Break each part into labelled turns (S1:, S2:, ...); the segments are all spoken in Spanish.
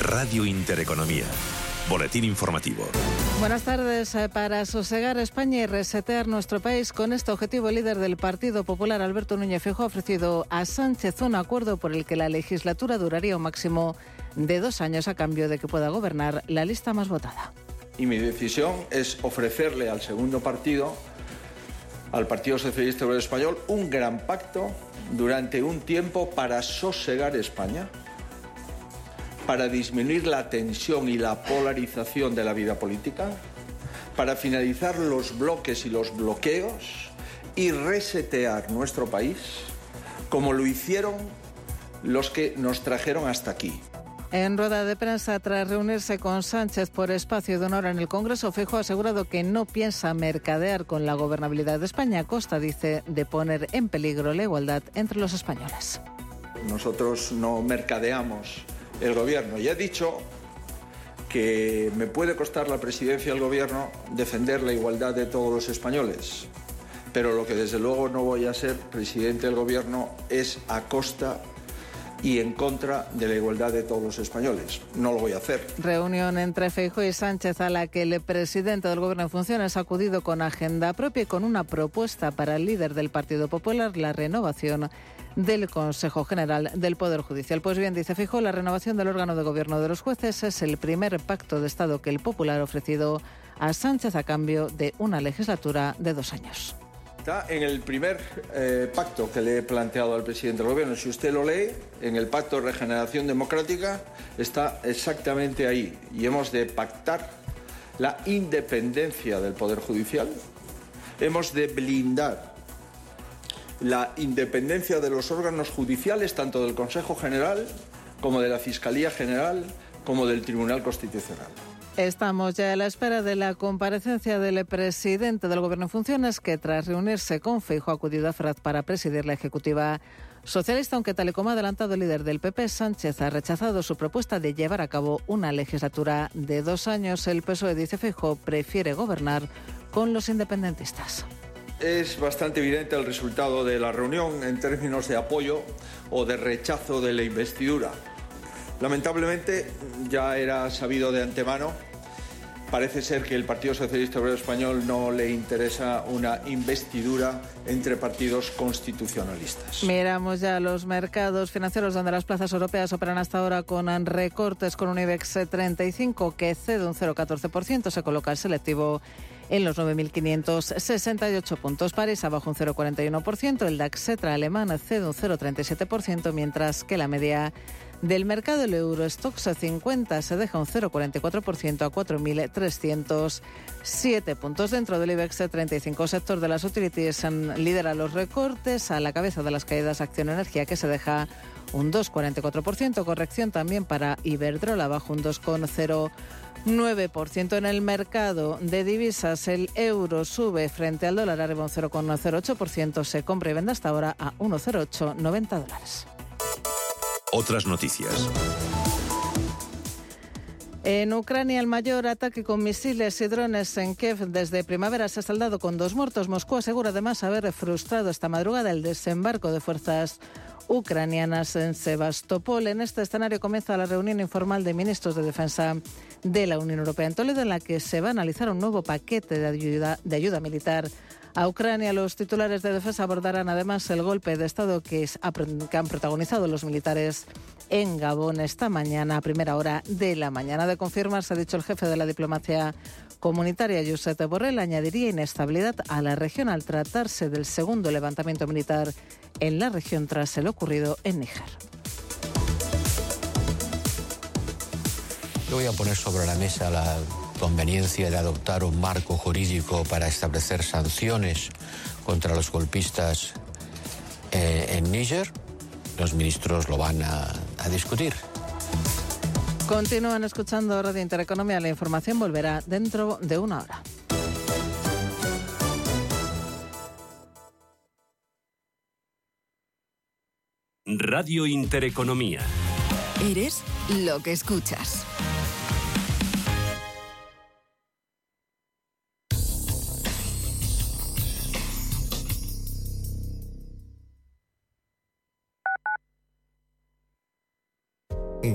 S1: Radio Intereconomía. Boletín informativo.
S2: Buenas tardes. Eh, para sosegar España y resetear nuestro país, con este objetivo, el líder del Partido Popular, Alberto Núñez Fijo, ha ofrecido a Sánchez un acuerdo por el que la legislatura duraría un máximo de dos años a cambio de que pueda gobernar la lista más votada.
S3: Y mi decisión es ofrecerle al segundo partido, al Partido Socialista Obrero Español, un gran pacto durante un tiempo para sosegar España para disminuir la tensión y la polarización de la vida política, para finalizar los bloques y los bloqueos y resetear nuestro país como lo hicieron los que nos trajeron hasta aquí.
S2: En rueda de prensa, tras reunirse con Sánchez por espacio de honor en el Congreso, Fijo ha asegurado que no piensa mercadear con la gobernabilidad de España costa, dice, de poner en peligro la igualdad entre los españoles.
S3: Nosotros no mercadeamos el gobierno. Y he dicho que me puede costar la presidencia del gobierno defender la igualdad de todos los españoles. Pero lo que desde luego no voy a ser presidente del gobierno es a costa y en contra de la igualdad de todos los españoles. No lo voy a hacer.
S2: Reunión entre Feijóo y Sánchez a la que el presidente del Gobierno en funciones ha acudido con agenda propia y con una propuesta para el líder del Partido Popular, la renovación del Consejo General del Poder Judicial. Pues bien, dice Fijo, la renovación del órgano de gobierno de los jueces es el primer pacto de Estado que el Popular ha ofrecido a Sánchez a cambio de una legislatura de dos años.
S3: Está en el primer eh, pacto que le he planteado al presidente del Gobierno. Si usted lo lee, en el pacto de regeneración democrática está exactamente ahí. Y hemos de pactar la independencia del Poder Judicial. Hemos de blindar la independencia de los órganos judiciales, tanto del Consejo General como de la Fiscalía General, como del Tribunal Constitucional.
S2: Estamos ya a la espera de la comparecencia del presidente del Gobierno en funciones, que tras reunirse con Feijo ha acudido a Fraz para presidir la Ejecutiva Socialista, aunque tal y como ha adelantado el líder del PP, Sánchez ha rechazado su propuesta de llevar a cabo una legislatura de dos años. El PSOE, dice Feijo, prefiere gobernar con los independentistas.
S3: Es bastante evidente el resultado de la reunión en términos de apoyo o de rechazo de la investidura. Lamentablemente ya era sabido de antemano Parece ser que el Partido Socialista Obrero Español no le interesa una investidura entre partidos constitucionalistas.
S2: Miramos ya los mercados financieros donde las plazas europeas operan hasta ahora con recortes con un IBEX 35 que cede un 0,14%, se coloca el selectivo en los 9.568 puntos. París abajo un 0,41%, el DAX Cetra alemán cede un 0,37%, mientras que la media del mercado el Eurostox 50 se deja un 0,44% a 4.307 puntos. Dentro del IBEX 35, sector de las utilities lidera los recortes a la cabeza de las caídas Acción Energía que se deja un 2,44%. Corrección también para Iberdrola bajo un 2,09%. En el mercado de divisas, el euro sube frente al dólar arriba un 0,08%. Se compra y vende hasta ahora a 1,0890 dólares.
S1: Otras noticias.
S2: En Ucrania, el mayor ataque con misiles y drones en Kiev desde primavera se ha saldado con dos muertos. Moscú asegura además haber frustrado esta madrugada el desembarco de fuerzas ucranianas en Sebastopol. En este escenario comienza la reunión informal de ministros de defensa de la Unión Europea en Toledo, en la que se va a analizar un nuevo paquete de ayuda, de ayuda militar a Ucrania. Los titulares de defensa abordarán además el golpe de Estado que, han protagonizado los militares en Gabón esta mañana, a primera hora de la mañana. De confirmarse, ha dicho el jefe de la diplomacia comunitaria, Josep Borrell, añadiría inestabilidad a la región al tratarse del segundo levantamiento militar en la región tras el ocurrido en Níger.
S4: Yo voy a poner sobre la mesa la conveniencia de adoptar un marco jurídico para establecer sanciones contra los golpistas eh, en Níger. Los ministros lo van a, a discutir.
S2: Continúan escuchando Radio Intereconomía. La información volverá dentro de una hora.
S1: Radio Intereconomía.
S5: Eres lo que escuchas.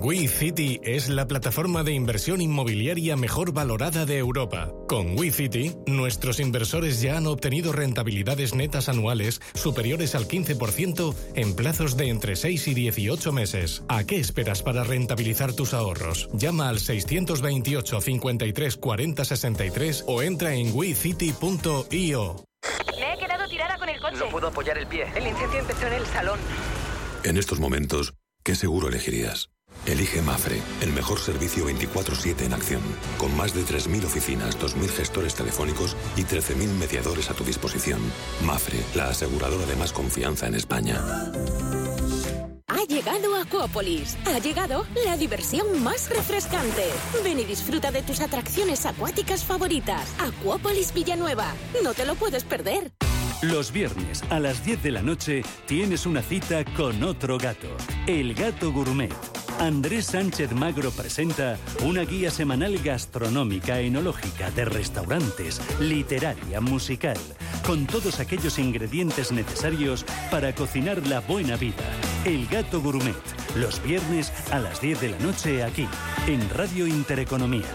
S6: WeCity es la plataforma de inversión inmobiliaria mejor valorada de Europa. Con WeCity, nuestros inversores ya han obtenido rentabilidades netas anuales superiores al 15% en plazos de entre 6 y 18 meses. ¿A qué esperas para rentabilizar tus ahorros? Llama al 628 53 40 63 o entra en wecity.io.
S7: Me he quedado tirada con el coche.
S8: No puedo apoyar el pie.
S7: El incendio empezó en el salón.
S9: En estos momentos, ¿qué seguro elegirías? Elige Mafre, el mejor servicio 24/7 en acción, con más de 3.000 oficinas, 2.000 gestores telefónicos y 13.000 mediadores a tu disposición. Mafre, la aseguradora de más confianza en España.
S10: Ha llegado Acuópolis. Ha llegado la diversión más refrescante. Ven y disfruta de tus atracciones acuáticas favoritas. Acuópolis Villanueva. No te lo puedes perder.
S11: Los viernes a las 10 de la noche tienes una cita con otro gato, el gato gourmet. Andrés Sánchez Magro presenta una guía semanal gastronómica, enológica, de restaurantes, literaria, musical, con todos aquellos ingredientes necesarios para cocinar la buena vida. El Gato Gourmet, los viernes a las 10 de la noche aquí, en Radio Intereconomía.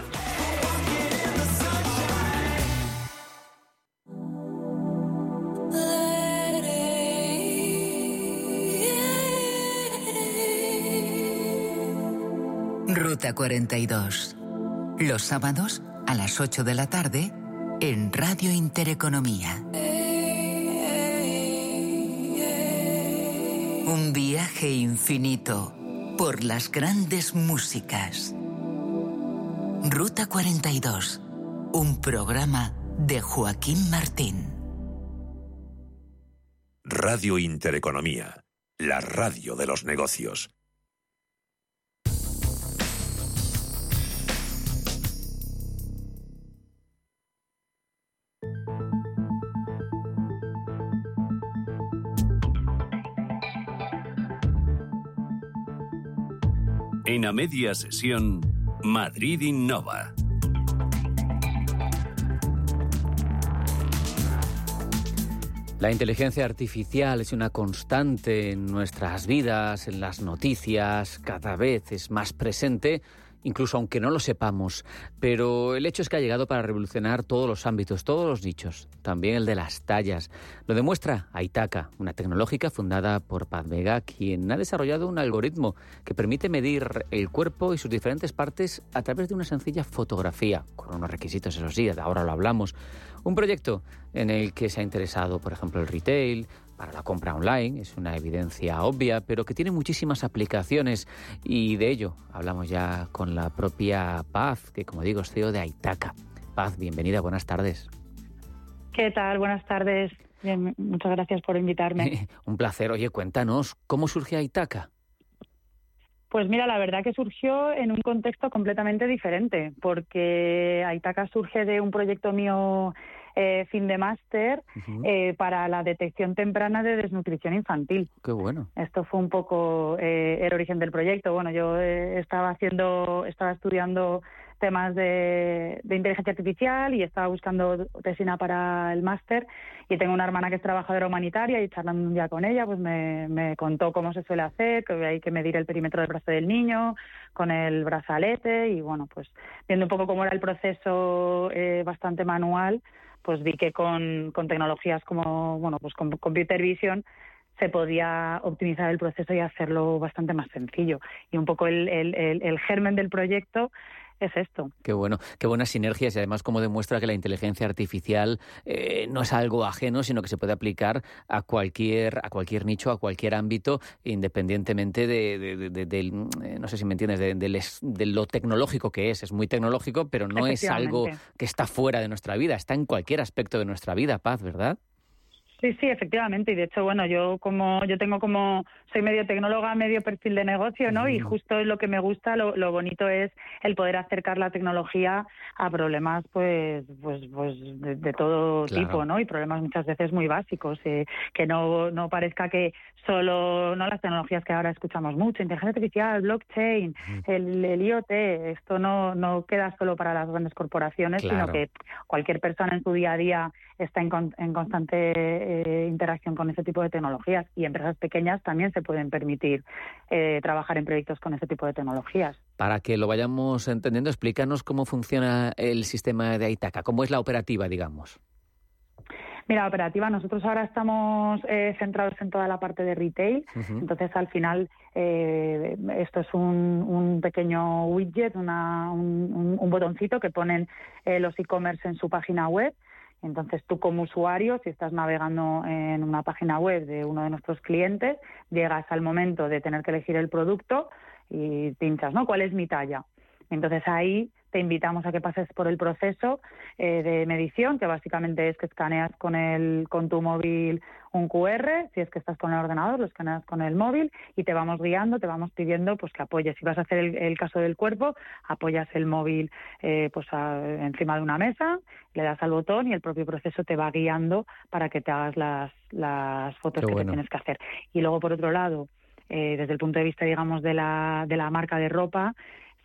S5: Ruta 42. Los sábados a las 8 de la tarde en Radio Intereconomía. Un viaje infinito por las grandes músicas. Ruta 42. Un programa de Joaquín Martín.
S1: Radio Intereconomía, la radio de los negocios. En a media sesión, Madrid Innova.
S12: La inteligencia artificial es una constante en nuestras vidas, en las noticias, cada vez es más presente incluso aunque no lo sepamos. Pero el hecho es que ha llegado para revolucionar todos los ámbitos, todos los nichos, también el de las tallas. Lo demuestra Aitaka, una tecnológica fundada por Paz Vega, quien ha desarrollado un algoritmo que permite medir el cuerpo y sus diferentes partes a través de una sencilla fotografía, con unos requisitos, esos días, ahora lo hablamos. Un proyecto en el que se ha interesado, por ejemplo, el retail, para la compra online, es una evidencia obvia, pero que tiene muchísimas aplicaciones y de ello hablamos ya con la propia Paz, que como digo es CEO de Aitaka. Paz, bienvenida, buenas tardes.
S13: ¿Qué tal? Buenas tardes. muchas gracias por invitarme.
S12: Un placer. Oye, cuéntanos, ¿cómo surge Aitaka?
S13: Pues mira, la verdad que surgió en un contexto completamente diferente, porque Aitaka surge de un proyecto mío eh, fin de máster eh, para la detección temprana de desnutrición infantil.
S12: Qué bueno.
S13: Esto fue un poco eh, el origen del proyecto. Bueno, yo estaba haciendo, estaba estudiando temas de, inteligencia artificial y estaba buscando tesina para el máster y tengo una hermana que es trabajadora humanitaria y charlando un día con ella pues me, me contó cómo se suele hacer, que hay que medir el perímetro del brazo del niño con el brazalete y bueno pues viendo un poco cómo era el proceso bastante manual pues vi que con, tecnologías como, bueno, pues con Computer Vision se podía optimizar el proceso y hacerlo bastante más sencillo. Y un poco el, el, el germen del proyecto es esto.
S12: Qué bueno, qué buenas sinergias y además como demuestra que la inteligencia artificial eh, no es algo ajeno, sino que se puede aplicar a cualquier, a cualquier nicho, a cualquier ámbito, independientemente de, eh, no sé si me entiendes, de, lo tecnológico que es. Es muy tecnológico, pero no es algo que está fuera de nuestra vida, está en cualquier aspecto de nuestra vida, Paz, ¿verdad?
S13: Sí, sí, efectivamente. Y de hecho, bueno, yo como yo tengo como soy medio tecnóloga, medio perfil de negocio, ¿no? Y justo lo que me gusta, lo, lo bonito es el poder acercar la tecnología a problemas, pues, pues, pues de, todo tipo, ¿no? Y problemas muchas veces muy básicos, eh, que no no parezca que solo no las tecnologías que ahora escuchamos mucho, inteligencia artificial, blockchain, el, el, IoT, esto no no queda solo para las grandes corporaciones, sino que cualquier persona en su día a día está en, en constante eh, interacción con ese tipo de tecnologías y empresas pequeñas también se pueden permitir eh, trabajar en proyectos con ese tipo de tecnologías.
S12: Para que lo vayamos entendiendo, explícanos cómo funciona el sistema de Aitaca, cómo es la operativa, digamos.
S13: Mira, operativa, nosotros ahora estamos eh, centrados en toda la parte de retail, entonces al final eh, esto es un, pequeño widget, un, botoncito que ponen eh, los e-commerce en su página web. Entonces tú como usuario, si estás navegando en una página web de uno de nuestros clientes, llegas al momento de tener que elegir el producto y pinchas, ¿no? ¿Cuál es mi talla? Entonces ahí te invitamos a que pases por el proceso eh, de medición, que básicamente es que escaneas con, el, con tu móvil un QR, si es que estás con el ordenador, lo escaneas con el móvil y te vamos guiando, te vamos pidiendo pues que apoyes. Si vas a hacer el, caso del cuerpo, apoyas el móvil eh, pues encima de una mesa, le das al botón y el propio proceso te va guiando para que te hagas las, las fotos que tienes que hacer. Y luego, por otro lado, eh, desde el punto de vista, digamos, de la, de la marca de ropa,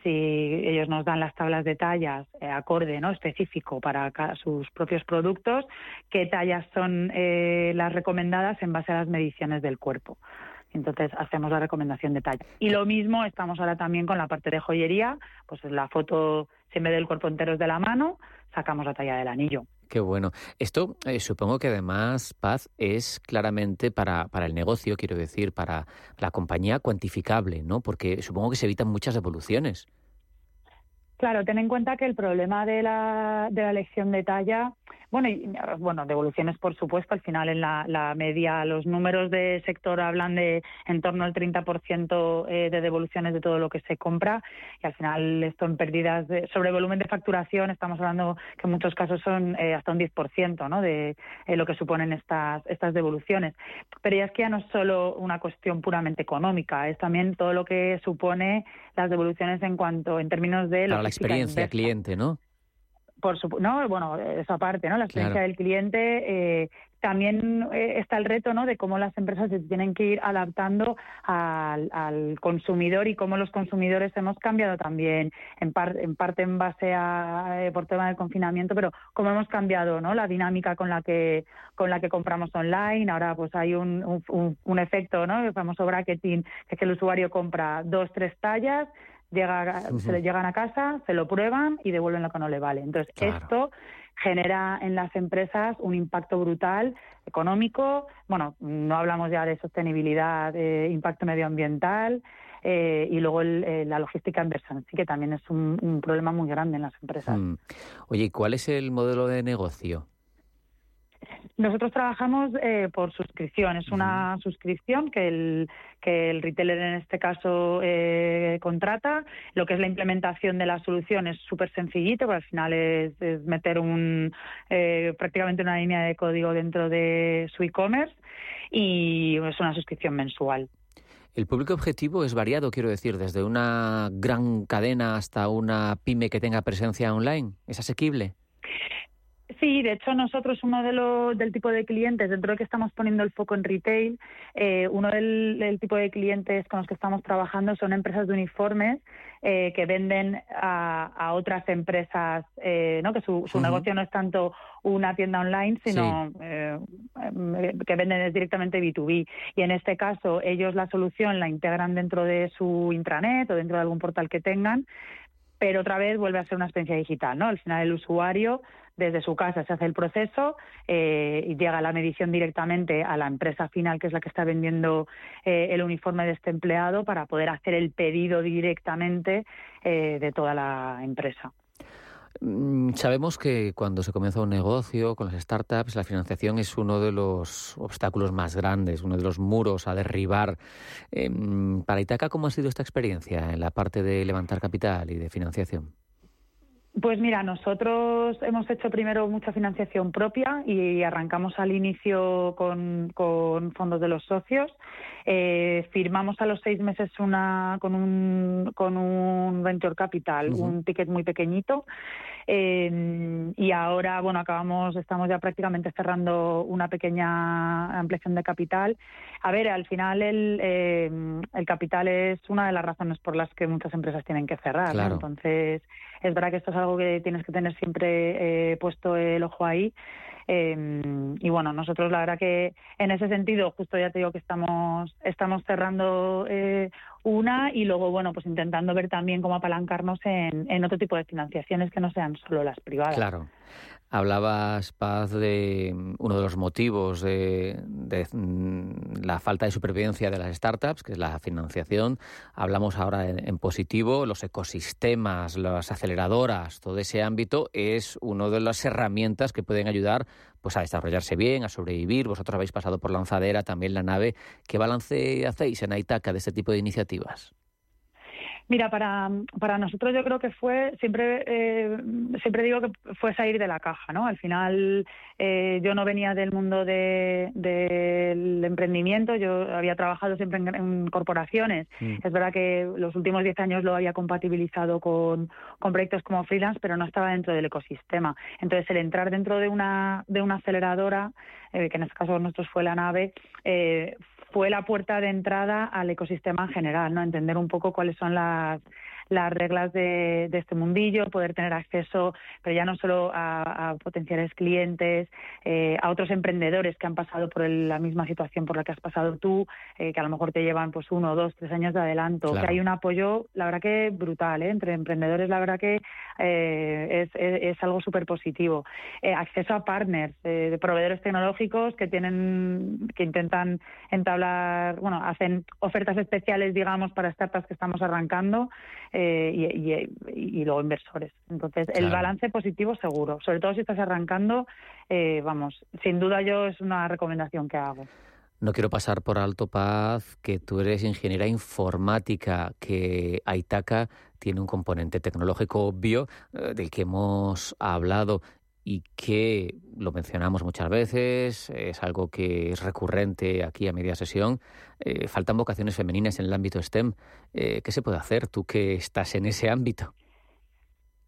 S13: si ellos nos dan las tablas de tallas eh, acorde, ¿no? específico para sus propios productos, qué tallas son eh, las recomendadas en base a las mediciones del cuerpo. Entonces hacemos la recomendación de talla. Y lo mismo estamos ahora también con la parte de joyería, pues la foto, si en vez del cuerpo entero es de la mano, sacamos la talla del anillo.
S12: Qué bueno. Esto eh, supongo que además, Paz, es claramente para, para el negocio, quiero decir, para la compañía cuantificable, ¿no? Porque supongo que se evitan muchas evoluciones.
S13: Claro, ten en cuenta que el problema de la, de la elección de talla, bueno, y, bueno, devoluciones por supuesto, al final en la, la media, los números de sector hablan de en torno al 30% eh, de devoluciones de todo lo que se compra y al final esto en pérdidas de, sobre volumen de facturación estamos hablando que en muchos casos son eh, hasta un 10% ¿no? de eh, lo que suponen estas, estas devoluciones. Pero ya es que ya no es solo una cuestión puramente económica, es también todo lo que supone las devoluciones en cuanto, en términos de
S12: experiencia cliente, ¿no?
S13: Por supuesto, no, bueno, esa parte, ¿no? La experiencia del cliente. Eh, también eh, está el reto, ¿no? De cómo las empresas se tienen que ir adaptando al, consumidor y cómo los consumidores hemos cambiado también, en, en parte en base a eh, por tema del confinamiento, pero cómo hemos cambiado, ¿no? La dinámica con la que con la que compramos online. Ahora, pues hay un, un, efecto, ¿no? El famoso bracketing, que es que el usuario compra dos, tres tallas llega, se le llegan a casa, se lo prueban y devuelven lo que no le vale. Entonces, esto genera en las empresas un impacto brutal económico, bueno, no hablamos ya de sostenibilidad, de impacto medioambiental, eh, y luego eh, la logística inversa, así que también es un, problema muy grande en las empresas. Mm.
S12: Oye, ¿y cuál es el modelo de negocio?
S13: Nosotros trabajamos eh, por suscripción. Es una suscripción que el, que el retailer en este caso eh, contrata. Lo que es la implementación de la solución es súper sencillito, porque al final es, meter un, eh, prácticamente una línea de código dentro de su e-commerce y es una suscripción mensual.
S12: El público objetivo es variado, quiero decir, desde una gran cadena hasta una pyme que tenga presencia online. ¿Es asequible?
S13: Sí, de hecho nosotros uno de los del tipo de clientes dentro de que estamos poniendo el foco en retail, eh, uno del, tipo de clientes con los que estamos trabajando son empresas de uniformes eh, que venden a, otras empresas, eh, ¿no? que su, negocio no es tanto una tienda online, sino que venden directamente B2B. Y en este caso ellos la solución la integran dentro de su intranet o dentro de algún portal que tengan pero otra vez vuelve a ser una experiencia digital, ¿no? Al final el usuario desde su casa se hace el proceso eh, y llega la medición directamente a la empresa final, que es la que está vendiendo eh, el uniforme de este empleado, para poder hacer el pedido directamente eh, de toda la empresa.
S12: Mm, sabemos que cuando se comienza un negocio con las startups, la financiación es uno de los obstáculos más grandes, uno de los muros a derribar. Em, para Itaca, ¿cómo ha sido esta experiencia en la parte de levantar capital y de financiación?
S13: Pues mira, nosotros hemos hecho primero mucha financiación propia y arrancamos al inicio con, fondos de los socios. Eh, firmamos a los seis meses una con un, con un venture capital, un ticket muy pequeñito. Eh, y ahora, bueno, acabamos, estamos ya prácticamente cerrando una pequeña ampliación de capital. A ver, al final el, eh, el capital es una de las razones por las que muchas empresas tienen que cerrar. Entonces, es verdad que esto es algo que tienes que tener siempre eh, puesto el ojo ahí. Em, y bueno, nosotros la verdad que en ese sentido, justo ya te digo que estamos, estamos cerrando eh, una y luego, bueno, pues intentando ver también cómo apalancarnos en, en otro tipo de financiaciones que no sean solo las privadas.
S12: Claro. Hablabas, Paz, de mm, uno de los motivos de, mm, la falta de supervivencia de las startups, que es la financiación. Hablamos ahora en, positivo, los ecosistemas, las aceleradoras, todo ese ámbito es una de las herramientas que pueden ayudar pues, a desarrollarse bien, a sobrevivir. Vosotros habéis pasado por lanzadera, también la nave. ¿Qué balance hacéis en Aitaca de este tipo de iniciativas?
S13: Mira, para, para nosotros yo creo que fue, siempre, eh, siempre digo que fue salir de la caja, ¿no? Al final eh, yo no venía del mundo del emprendimiento, yo había trabajado siempre en, corporaciones. Mm. Es verdad que los últimos 10 años lo había compatibilizado con, con proyectos como freelance, pero no estaba dentro del ecosistema. Entonces, el entrar dentro de una, de una aceleradora, eh, que en este caso nosotros fue la nave, eh, fue la puerta de entrada al ecosistema en general, ¿no? Entender un poco cuáles son las las reglas de, este mundillo, poder tener acceso, pero ya no solo a, potenciales clientes, eh, a otros emprendedores que han pasado por la misma situación por la que has pasado tú, eh, que a lo mejor te llevan pues uno, dos, tres años de adelanto, que hay un apoyo, la verdad que brutal, ¿eh? entre emprendedores, la verdad que es, es, algo súper positivo. acceso a partners, de proveedores tecnológicos que tienen, que intentan entablar, bueno, hacen ofertas especiales, digamos, para startups que estamos arrancando. Eh, y, luego inversores. Entonces, el balance positivo seguro, sobre todo si estás arrancando, eh, vamos, sin duda yo es una recomendación que hago.
S12: No quiero pasar por alto, Paz, que tú eres ingeniera informática, que Aitaca tiene un componente tecnológico obvio eh, del que hemos hablado y que lo mencionamos muchas veces, es algo que es recurrente aquí a media sesión. Eh, faltan vocaciones femeninas en el ámbito STEM. Eh, ¿Qué se puede hacer tú que estás en ese ámbito?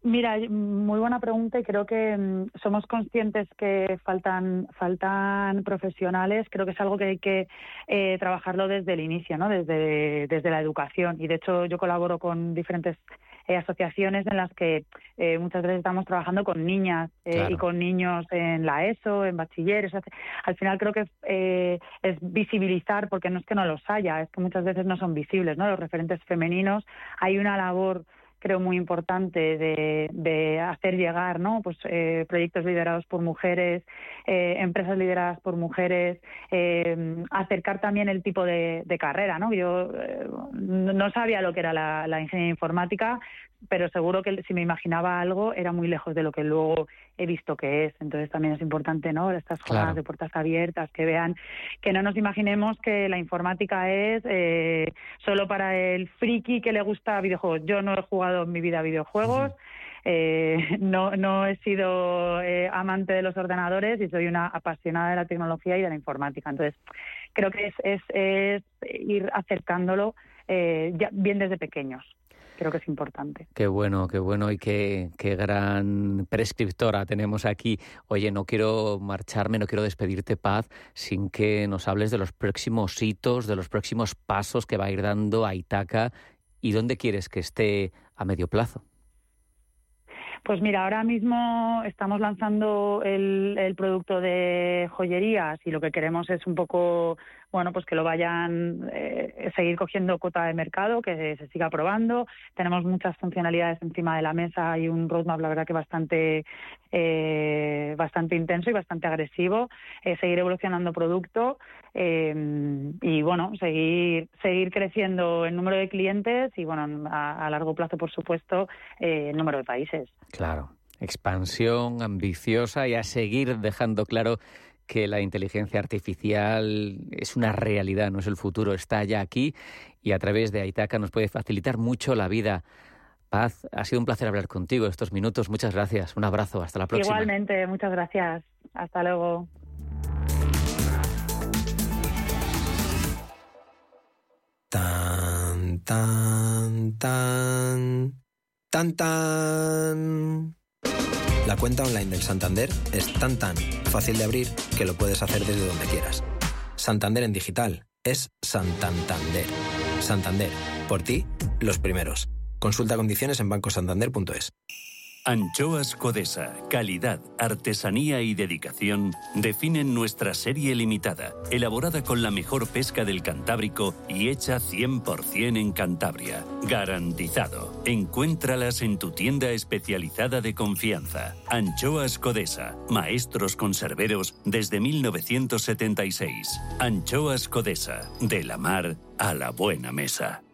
S13: Mira, muy buena pregunta y creo que mm, somos conscientes que faltan faltan profesionales. Creo que es algo que hay que eh, trabajarlo desde el inicio, ¿no? Desde, desde la educación. Y de hecho yo colaboro con diferentes eh, asociaciones en las que eh, muchas veces estamos trabajando con niñas y con niños en la ESO, en bachilleres. Al final creo que es visibilizar, porque no es que no los haya, es que muchas veces no son visibles, ¿no? Los referentes femeninos. Hay una labor creo muy importante de, hacer llegar no pues eh, proyectos liderados por mujeres eh, empresas lideradas por mujeres eh, acercar también el tipo de, carrera no yo no sabía lo que era la ingeniería informática pero seguro que si me imaginaba algo era muy lejos de lo que luego he visto que es. Entonces también es importante, ¿no? Estas jornadas de puertas abiertas, que vean, que no nos imaginemos que la informática es eh, solo para el friki que le gusta videojuegos. Yo no he jugado en mi vida videojuegos. Eh, no, no he sido eh, amante de los ordenadores y soy una apasionada de la tecnología y de la informática. Entonces, creo que es, es, es ir acercándolo ya, bien desde pequeños creo que es importante.
S12: Qué bueno, qué bueno y qué, qué gran prescriptora tenemos aquí. Oye, no quiero marcharme, no quiero despedirte, Paz, sin que nos hables de los próximos hitos, de los próximos pasos que va a ir dando a Itaca y dónde quieres que esté a medio plazo.
S13: Pues mira, ahora mismo estamos lanzando el, el, producto de joyerías y lo que queremos es un poco bueno, pues que lo vayan eh, seguir cogiendo cuota de mercado, que se siga probando. Tenemos muchas funcionalidades encima de la mesa y un roadmap, la verdad que bastante eh, bastante intenso y bastante agresivo. Eh, seguir evolucionando producto y bueno, seguir seguir creciendo el número de clientes y bueno, a, a largo plazo, por supuesto, el número de países.
S12: Claro. Expansión ambiciosa y a seguir dejando claro que la inteligencia artificial es una realidad, no es el futuro, está ya aquí y a través de Aitaca nos puede facilitar mucho la vida. Paz, ha sido un placer hablar contigo estos minutos. Muchas gracias. Un abrazo. Hasta la próxima.
S13: Igualmente, muchas gracias. Hasta luego.
S8: Tan, tan, tan, tan, tan. La cuenta online del Santander es tan tan fácil de abrir que lo puedes hacer desde donde quieras. Santander en digital es Santander. Santander, por ti, los primeros. Consulta condiciones en bancosantander.es.
S11: Anchoas Codesa, calidad, artesanía y dedicación definen nuestra serie limitada, elaborada con la mejor pesca del Cantábrico y hecha 100% en Cantabria. Garantizado. Encuéntralas en tu tienda especializada de confianza. Anchoas Codesa, maestros conserveros desde 1976. Anchoas Codesa, de la mar a la buena mesa.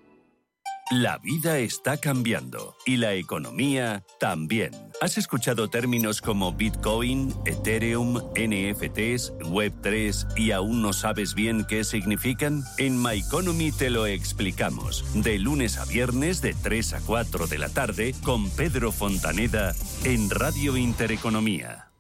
S11: La vida está cambiando y la economía también. ¿Has escuchado términos como Bitcoin, Ethereum, NFTs, Web3 y aún no sabes bien qué significan? En My Economy te lo explicamos. De lunes a viernes de 3 a 4 de la tarde con Pedro Fontaneda en Radio Intereconomía.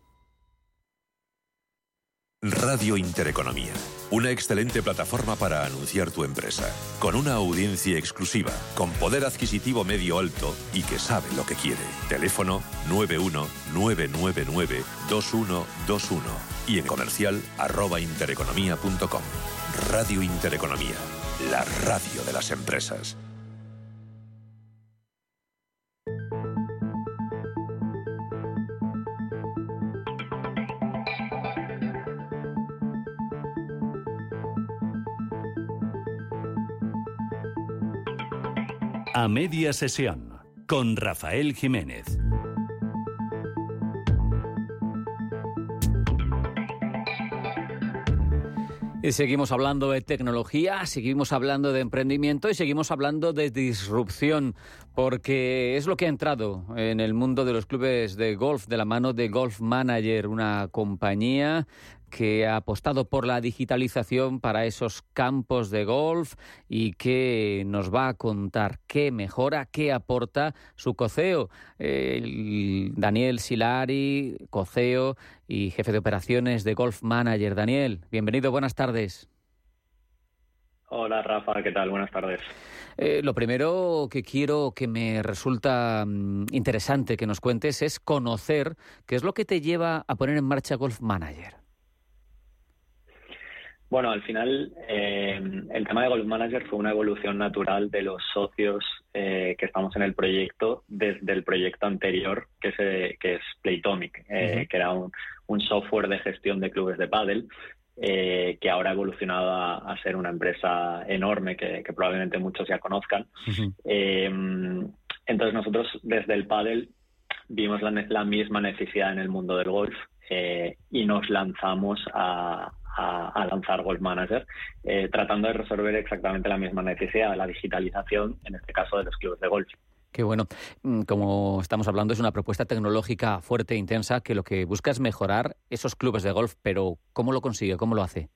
S1: Radio Intereconomía, una excelente plataforma para anunciar tu empresa, con una audiencia exclusiva, con poder adquisitivo medio alto y que sabe lo que quiere. Teléfono 919992121 y en comercial arroba intereconomía.com. Radio Intereconomía, la radio de las empresas.
S11: Media sesión con Rafael Jiménez.
S12: Y seguimos hablando de tecnología, seguimos hablando de emprendimiento y seguimos hablando de disrupción, porque es lo que ha entrado en el mundo de los clubes de golf de la mano de Golf Manager, una compañía que ha apostado por la digitalización para esos campos de golf y que nos va a contar qué mejora, qué aporta su coceo. Daniel Silari, coceo y jefe de operaciones de Golf Manager. Daniel, bienvenido, buenas tardes.
S14: Hola Rafa, ¿qué tal? Buenas tardes.
S12: Eh, lo primero que quiero que me resulta mm, interesante que nos cuentes es conocer qué es lo que te lleva a poner en marcha Golf Manager.
S14: Bueno, al final eh, el tema de Golf Manager fue una evolución natural de los socios eh, que estamos en el proyecto desde el proyecto anterior, que es, eh, que es Playtomic, que era un, software de gestión de clubes de pádel, que ahora ha evolucionado a, ser una empresa enorme que, probablemente muchos ya conozcan. entonces nosotros desde el pádel vimos la misma necesidad en el mundo del golf y nos lanzamos a a, lanzar Golf Manager, eh, tratando de resolver exactamente la misma necesidad, la digitalización, en este caso de los clubes de golf.
S12: Qué bueno. Mm, como estamos hablando, es una propuesta tecnológica fuerte e intensa que lo que busca es mejorar esos clubes de golf, pero ¿cómo lo consigue? ¿Cómo lo hace?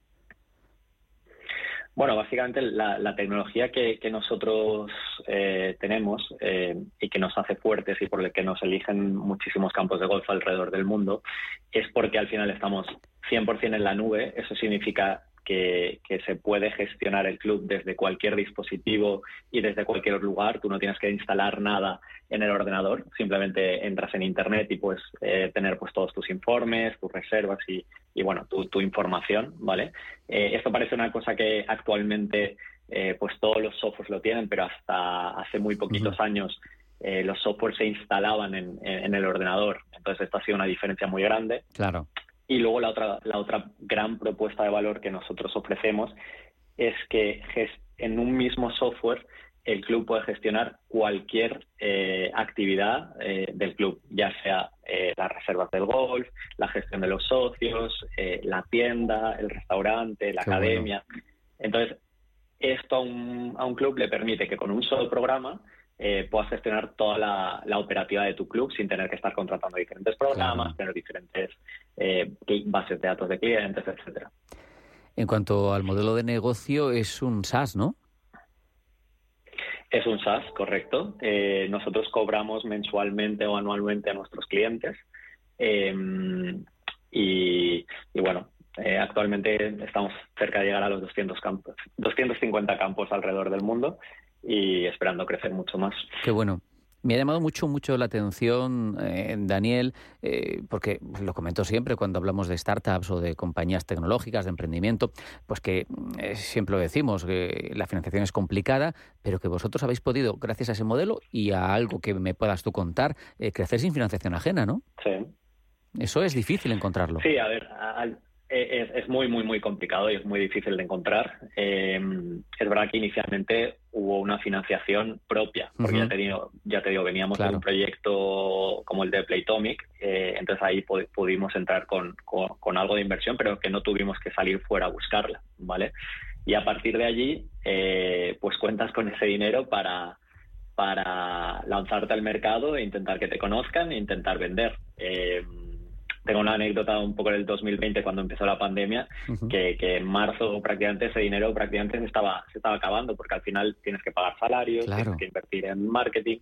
S14: Bueno, básicamente la, tecnología que, nosotros eh, tenemos eh, y que nos hace fuertes y por el que nos eligen muchísimos campos de golf alrededor del mundo es porque al final estamos 100% en la nube. Eso significa que, se puede gestionar el club desde cualquier dispositivo y desde cualquier lugar. Tú no tienes que instalar nada en el ordenador, simplemente entras en Internet y puedes eh, tener pues todos tus informes, tus reservas y, bueno, tu, información, ¿vale? Eh, esto parece una cosa que actualmente eh, pues todos los softwares lo tienen, pero hasta hace muy poquitos años los softwares se instalaban en, en, el ordenador. Entonces esto ha sido una diferencia muy grande.
S12: Claro.
S14: Y luego la otra, la otra gran propuesta de valor que nosotros ofrecemos es que en un mismo software el club puede gestionar cualquier eh, actividad eh, del club, ya sea eh, las reservas del golf, la gestión de los socios, la tienda, el restaurante, la academia. Entonces, esto a un, a un club le permite que con un solo programa eh, puedas gestionar toda la, operativa de tu club sin tener que estar contratando diferentes programas, tener diferentes eh, bases de datos de clientes, etcétera.
S12: En cuanto al modelo de negocio, es un SaaS, ¿no?
S14: Es un SaaS, correcto. Eh, nosotros cobramos mensualmente o anualmente a nuestros clientes. Em, y, bueno, eh, actualmente estamos cerca de llegar a los 200 campos, 250 campos alrededor del mundo y esperando crecer mucho más.
S12: Qué bueno. Me ha llamado mucho, mucho la atención, eh, Daniel, eh, porque lo comento siempre cuando hablamos de startups o de compañías tecnológicas, de emprendimiento, pues que eh, siempre lo decimos, que la financiación es complicada, pero que vosotros habéis podido, gracias a ese modelo y a algo que me puedas tú contar, crecer sin financiación ajena, ¿no?
S14: Sí.
S12: Eso es difícil encontrarlo.
S14: Sí, a ver, es, es, muy, muy, muy complicado y es muy difícil de encontrar. Eh, es verdad que inicialmente hubo una financiación propia, porque ya, te digo, ya te digo, veníamos de un proyecto como el de Playtomic, eh, entonces ahí pudimos entrar con, con, algo de inversión, pero que no tuvimos que salir fuera a buscarla, ¿vale? Y a partir de allí, eh, pues cuentas con ese dinero para, para lanzarte al mercado e intentar que te conozcan e intentar vender. Eh, tengo una anécdota un poco del 2020 cuando empezó la pandemia, que, en marzo prácticamente ese dinero prácticamente se estaba, se estaba acabando porque al final tienes que pagar salarios, tienes que invertir en marketing.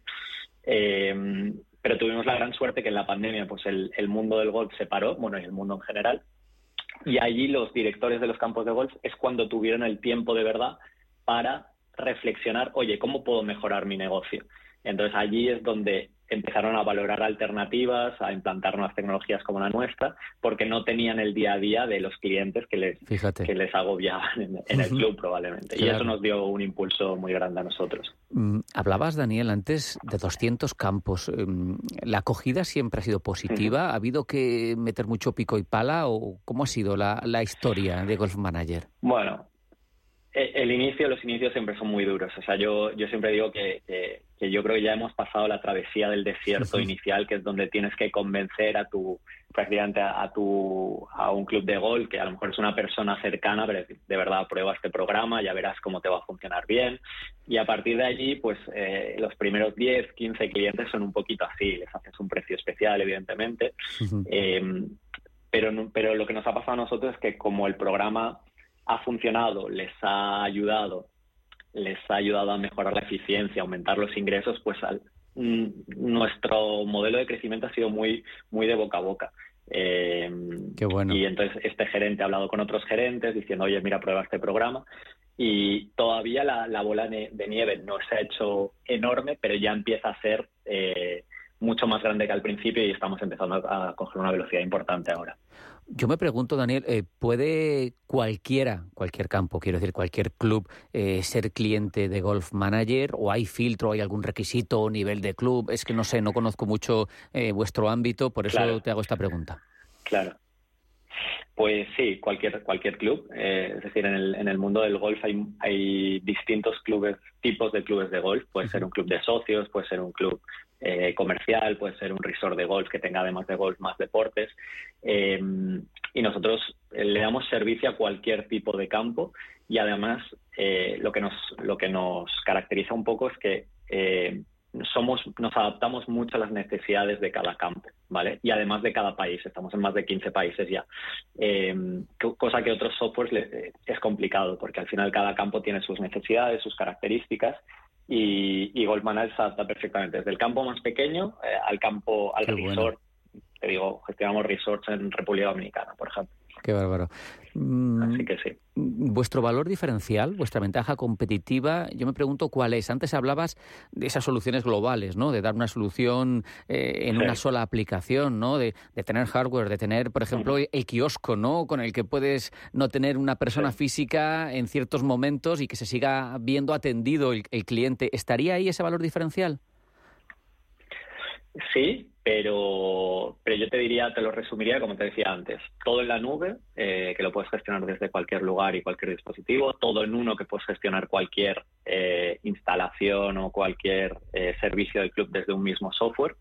S14: Eh, pero tuvimos la gran suerte que en la pandemia pues el, el mundo del golf se paró, bueno, y el mundo en general, y allí los directores de los campos de golf es cuando tuvieron el tiempo de verdad para reflexionar, oye, ¿cómo puedo mejorar mi negocio? Entonces allí es donde empezaron a valorar alternativas, a implantar nuevas tecnologías como la nuestra, porque no tenían el día a día de los clientes que les, que les agobiaban en, el club probablemente. Y eso nos dio un impulso muy grande a nosotros.
S12: Mm, hablabas, Daniel, antes de 200 campos. Em, ¿La acogida siempre ha sido positiva? ¿Ha habido que meter mucho pico y pala o cómo ha sido la, la historia de Golf Manager?
S14: Bueno, el inicio, los inicios siempre son muy duros. O sea, yo, yo siempre digo que, que, yo creo que ya hemos pasado la travesía del desierto inicial, que es donde tienes que convencer a tu, prácticamente a, tu, a un club de golf, que a lo mejor es una persona cercana, pero de verdad prueba este programa, ya verás cómo te va a funcionar bien. Y a partir de allí, pues eh, los primeros 10, 15 clientes son un poquito así, les haces un precio especial, evidentemente. Em, pero, pero lo que nos ha pasado a nosotros es que como el programa ha funcionado, les ha ayudado, les ha ayudado a mejorar la eficiencia, aumentar los ingresos, pues mm, nuestro modelo de crecimiento ha sido muy, muy de boca a boca.
S12: Eh, Qué bueno.
S14: Y entonces este gerente ha hablado con otros gerentes diciendo, oye, mira, prueba este programa. Y todavía la, bola de, nieve no se ha hecho enorme, pero ya empieza a ser eh, mucho más grande que al principio y estamos empezando a coger una velocidad importante ahora.
S12: Yo me pregunto, Daniel, eh, ¿puede cualquiera, cualquier campo, quiero decir, cualquier club, eh, ser cliente de Golf Manager? ¿O hay filtro, hay algún requisito o nivel de club? Es que no sé, no conozco mucho eh, vuestro ámbito, por eso te hago esta pregunta.
S14: Claro. Pues sí, cualquier cualquier club. es decir, en el, en el mundo del golf hay, hay distintos clubes, tipos de clubes de golf. Puede ser un club de socios, puede ser un club eh, comercial, puede ser un resort de golf que tenga además de golf más deportes. Eh, y nosotros eh, le damos servicio a cualquier tipo de campo y además lo, que nos, lo que nos caracteriza un poco es que somos, nos adaptamos mucho a las necesidades de cada campo, ¿vale? Y además de cada país, estamos en más de 15 países ya. cosa que otros softwares es complicado, porque al final cada campo tiene sus necesidades, sus características, y, y Goldman se adapta perfectamente desde el campo más pequeño eh, al campo, al resort. Te digo, gestionamos resorts en República Dominicana, por ejemplo.
S12: Qué bárbaro.
S14: Mm, Así que sí.
S12: Vuestro valor diferencial, vuestra ventaja competitiva, yo me pregunto cuál es. Antes hablabas de esas soluciones globales, ¿no? De dar una solución eh, en una sola aplicación, ¿no? De, tener hardware, de tener, por ejemplo, el kiosco, ¿no? Con el que puedes no tener una persona física en ciertos momentos y que se siga viendo atendido el cliente. ¿Estaría ahí ese valor diferencial?
S14: Sí, pero, pero yo te diría, te lo resumiría como te decía antes, todo en la nube, eh, que lo puedes gestionar desde cualquier lugar y cualquier dispositivo, todo en uno que puedes gestionar cualquier eh, instalación o cualquier eh, servicio del club desde un mismo software.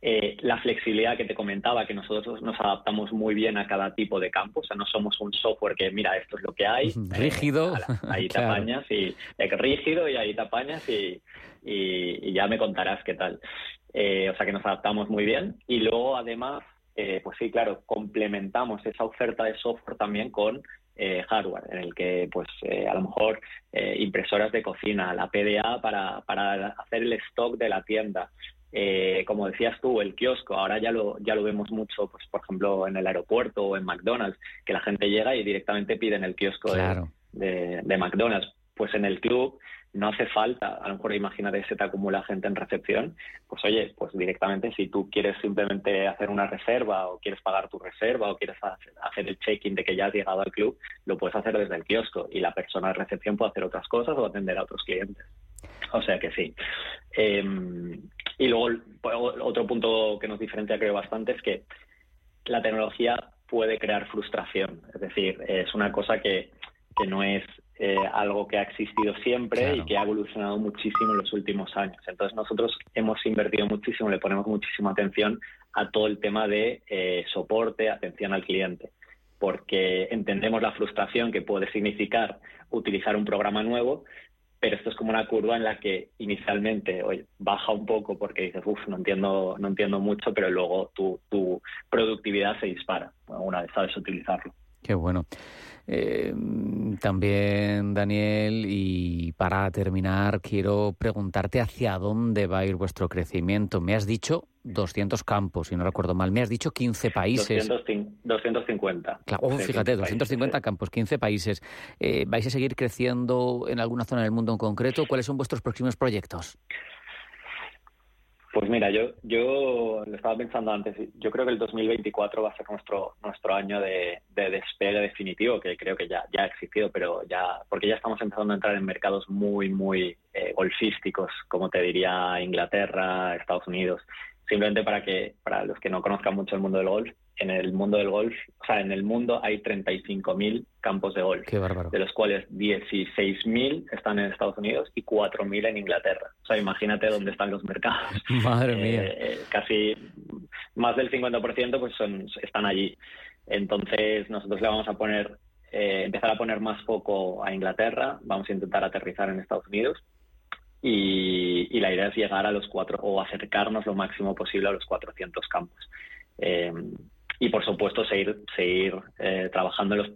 S14: la flexibilidad que te comentaba, que nosotros nos adaptamos muy bien a cada tipo de campo, o sea, no somos un software que, mira, esto es lo que hay.
S12: Rígido.
S14: ahí te apañas y rígido y ahí te apañas y, y, ya me contarás qué tal. Eh, o sea que nos adaptamos muy bien. Y luego además, eh, pues sí, claro, complementamos esa oferta de software también con eh, hardware, en el que pues a lo mejor impresoras de cocina, la PDA para, para hacer el stock de la tienda. como decías tú, el kiosco, ahora ya lo, ya lo vemos mucho, pues por ejemplo en el aeropuerto o en McDonald's, que la gente llega y directamente pide en el kiosco de, de McDonald's pues en el club no hace falta, a lo mejor imagínate se te acumula gente en recepción, pues oye, pues directamente si tú quieres simplemente hacer una reserva o quieres pagar tu reserva o quieres hacer el check-in de que ya has llegado al club, lo puedes hacer desde el kiosco y la persona de recepción puede hacer otras cosas o atender a otros clientes. O sea que sí. Em, y luego otro punto que nos diferencia creo bastante es que la tecnología puede crear frustración. Es decir, es una cosa que, que no es eh, algo que ha existido siempre y que ha evolucionado muchísimo en los últimos años. Entonces nosotros hemos invertido muchísimo, le ponemos muchísima atención a todo el tema de eh, soporte, atención al cliente, porque entendemos la frustración que puede significar utilizar un programa nuevo, pero esto es como una curva en la que inicialmente baja un poco porque dices, uff, no entiendo, no entiendo mucho, pero luego tu, tu productividad se dispara una vez sabes utilizarlo.
S12: Qué bueno. Eh, también, Daniel, y para terminar, quiero preguntarte hacia dónde va a ir vuestro crecimiento. Me has dicho 200 campos, si no recuerdo mal. Me has dicho 15 países.
S14: 250.
S12: Claro, oh, fíjate, 250 campos, 15 países. Eh, ¿Vais a seguir creciendo en alguna zona del mundo en concreto? ¿Cuáles son vuestros próximos proyectos?
S14: Pues mira, yo, yo lo estaba pensando antes. Yo creo que el 2024 va a ser nuestro nuestro año de, despegue definitivo, que creo que ya, ya ha existido, pero ya porque ya estamos empezando a entrar en mercados muy, muy eh, golfísticos, como te diría Inglaterra, Estados Unidos. Simplemente para que para los que no conozcan mucho el mundo del golf, en el mundo del golf, o sea, en el mundo hay 35.000 campos de golf, de los cuales 16.000 están en Estados Unidos y 4.000 en Inglaterra. O sea, imagínate dónde están los mercados.
S12: Madre mía.
S14: Eh, eh, casi más del 50% pues son, están allí. Entonces, nosotros le vamos a poner, eh, empezar a poner más foco a Inglaterra, vamos a intentar aterrizar en Estados Unidos y, y la idea es llegar a los cuatro o acercarnos lo máximo posible a los 400 campos. Eh, y por supuesto seguir, seguir eh, trabajando en los,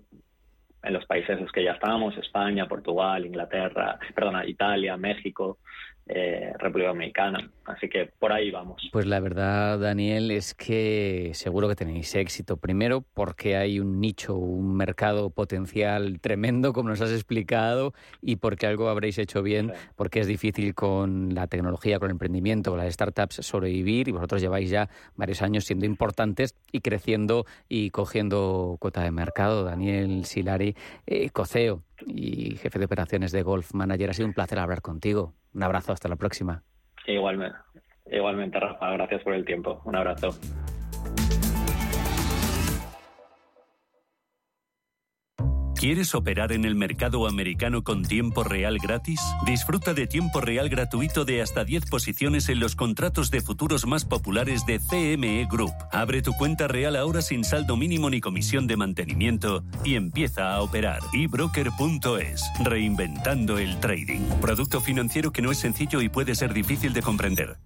S14: en los países en los que ya estamos, España, Portugal, Inglaterra, perdona, Italia, México, eh, República Dominicana. Así que por ahí vamos.
S12: Pues la verdad, Daniel, es que seguro que tenéis éxito. Primero, porque hay un nicho, un mercado potencial tremendo, como nos has explicado, y porque algo habréis hecho bien, porque es difícil con la tecnología, con el emprendimiento, con las startups sobrevivir, y vosotros lleváis ya varios años siendo importantes y creciendo y cogiendo cuota de mercado. Daniel Silari, eh, Coceo y jefe de operaciones de Golf Manager, ha sido un placer hablar contigo. Un abrazo, hasta la próxima.
S14: Igualmente, Rafa, gracias por el tiempo. Un abrazo.
S11: ¿Quieres operar en el mercado americano con tiempo real gratis? Disfruta de tiempo real gratuito de hasta 10 posiciones en los contratos de futuros más populares de CME Group. Abre tu cuenta real ahora sin saldo mínimo ni comisión de mantenimiento y empieza a operar. ebroker.es, reinventando el trading. Producto financiero que no es sencillo y puede ser difícil de comprender.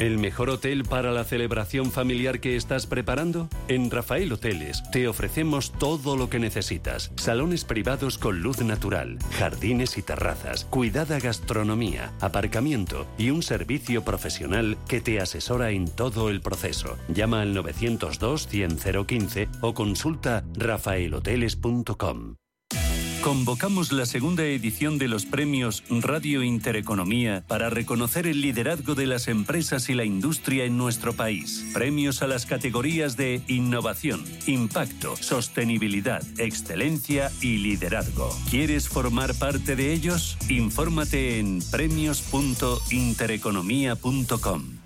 S11: ¿El mejor hotel para la celebración familiar que estás preparando? En Rafael Hoteles te ofrecemos todo lo que necesitas. Salones privados con luz natural, jardines y terrazas, cuidada gastronomía, aparcamiento y un servicio profesional que te asesora en todo el proceso. Llama al 902 100 o consulta rafaelhoteles.com. Convocamos la segunda edición de los premios Radio Intereconomía para reconocer el liderazgo de las empresas y la industria en nuestro país. Premios a las categorías de innovación, impacto, sostenibilidad, excelencia y liderazgo. ¿Quieres formar parte de ellos? Infórmate en premios.intereconomía.com.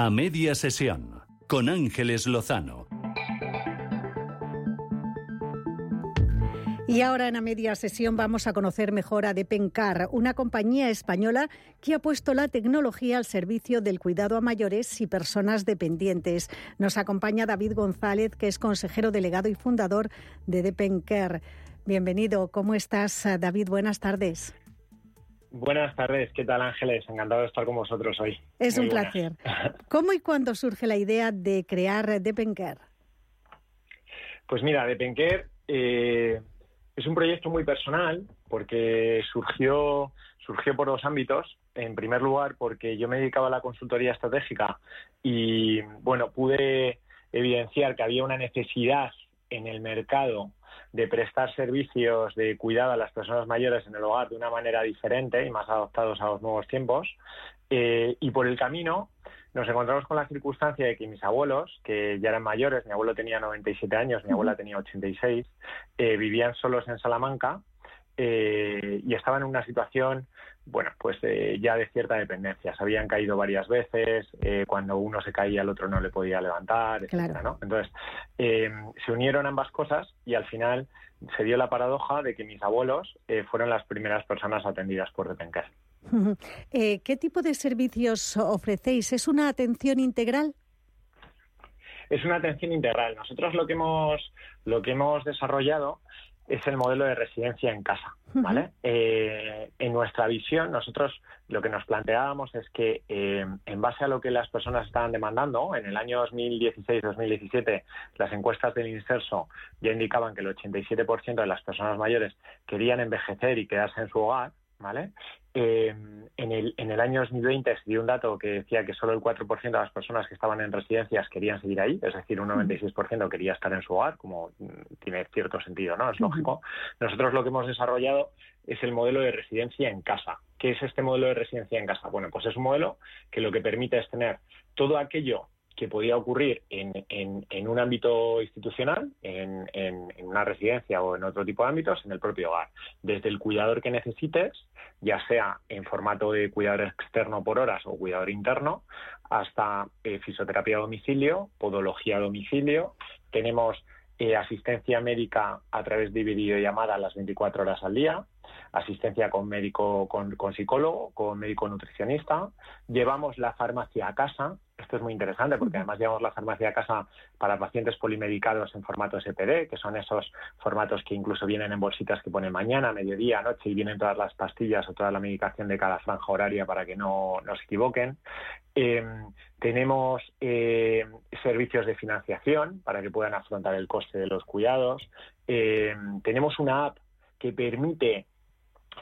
S11: A media sesión, con Ángeles Lozano.
S15: Y ahora en a media sesión vamos a conocer mejor a Depencar, una compañía española que ha puesto la tecnología al servicio del cuidado a mayores y personas dependientes. Nos acompaña David González, que es consejero delegado y fundador de Depencar. Bienvenido, ¿cómo estás David? Buenas tardes.
S16: Buenas tardes, ¿qué tal Ángeles? Encantado de estar con vosotros hoy.
S15: Es un placer. ¿Cómo y cuándo surge la idea de crear Depenker?
S16: Pues mira, Depenker eh, es un proyecto muy personal porque surgió, surgió por dos ámbitos. en primer lugar, porque yo me dedicaba a la consultoría estratégica y, bueno, pude evidenciar que había una necesidad en el mercado de prestar servicios de cuidado a las personas mayores en el hogar de una manera diferente y más adaptados a los nuevos tiempos. Eh, y por el camino nos encontramos con la circunstancia de que mis abuelos, que ya eran mayores, mi abuelo tenía 97 años, mi abuela tenía 86, eh, vivían solos en Salamanca eh, y estaban en una situación, bueno, pues eh, ya de cierta dependencia. Se habían caído varias veces, eh, cuando uno se caía el otro no le podía levantar, ¿no? Entonces, se unieron ambas cosas y al final se dio la paradoja de que mis abuelos fueron las primeras personas atendidas por Depenker.
S15: ¿Qué tipo de servicios ofrecéis? ¿Es una atención integral?
S16: Es una atención integral. Nosotros lo que hemos, lo que hemos desarrollado es el modelo de residencia en casa. ¿vale? Eh, en nuestra visión, nosotros lo que nos planteábamos es que, eh, en base a lo que las personas estaban demandando, en el año 2016-2017, las encuestas del Inserso ya indicaban que el 87% de las personas mayores querían envejecer y quedarse en su hogar. ¿Vale? Eh, en, el, en el año 2020 se dio un dato que decía que solo el 4% de las personas que estaban en residencias querían seguir ahí, es decir, un 96% quería estar en su hogar, como tiene cierto sentido, ¿no? Es lógico. Nosotros lo que hemos desarrollado es el modelo de residencia en casa. ¿Qué es este modelo de residencia en casa? Bueno, pues es un modelo que lo que permite es tener todo aquello que podía ocurrir en, un ámbito institucional, en, una residencia o en otro tipo de ámbitos, en el propio hogar. Desde el cuidador que necesites, ya sea en formato de cuidador externo por horas o cuidador interno, hasta eh, fisioterapia a domicilio, podología a domicilio. Tenemos eh, asistencia médica a través de videollamada las 24 horas al día, asistencia con médico, con, con, psicólogo, con médico nutricionista. Llevamos la farmacia a casa, esto es muy interesante porque además llevamos la farmacia a casa para pacientes polimedicados en formato SPD, que son esos formatos que incluso vienen en bolsitas que ponen mañana, mediodía, noche y vienen todas las pastillas o toda la medicación de cada franja horaria para que no, se equivoquen. Eh, tenemos eh, servicios de financiación para que puedan afrontar el coste de los cuidados. Eh, tenemos una app que permite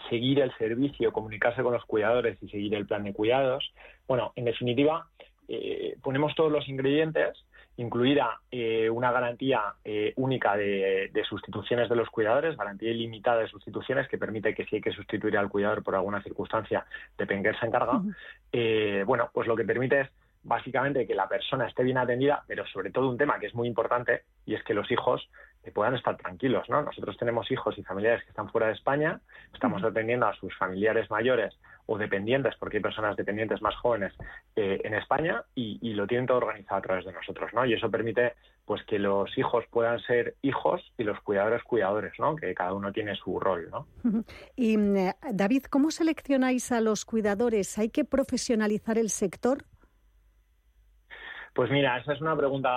S16: seguir el servicio, comunicarse con los cuidadores y seguir el plan de cuidados. Bueno, en definitiva, eh, ponemos todos los ingredientes, incluida eh, una garantía eh, única de, sustituciones de los cuidadores, garantía ilimitada de sustituciones que permite que si hay que sustituir al cuidador por alguna circunstancia, Depenguer se encarga. bueno, pues lo que permite es básicamente que la persona esté bien atendida, pero sobre todo un tema que es muy importante y es que los hijos puedan estar tranquilos, ¿no? Nosotros tenemos hijos y familiares que están fuera de España, estamos atendiendo a sus familiares mayores o dependientes, porque hay personas dependientes más jóvenes eh, en España y, lo tienen todo organizado a través de nosotros, ¿no? Y eso permite pues que los hijos puedan ser hijos y los cuidadores cuidadores, ¿no? Que cada uno tiene su rol, ¿no?
S15: Y eh, David, ¿cómo seleccionáis a los cuidadores? ¿Hay que profesionalizar el sector?
S16: Pues mira, esa es una pregunta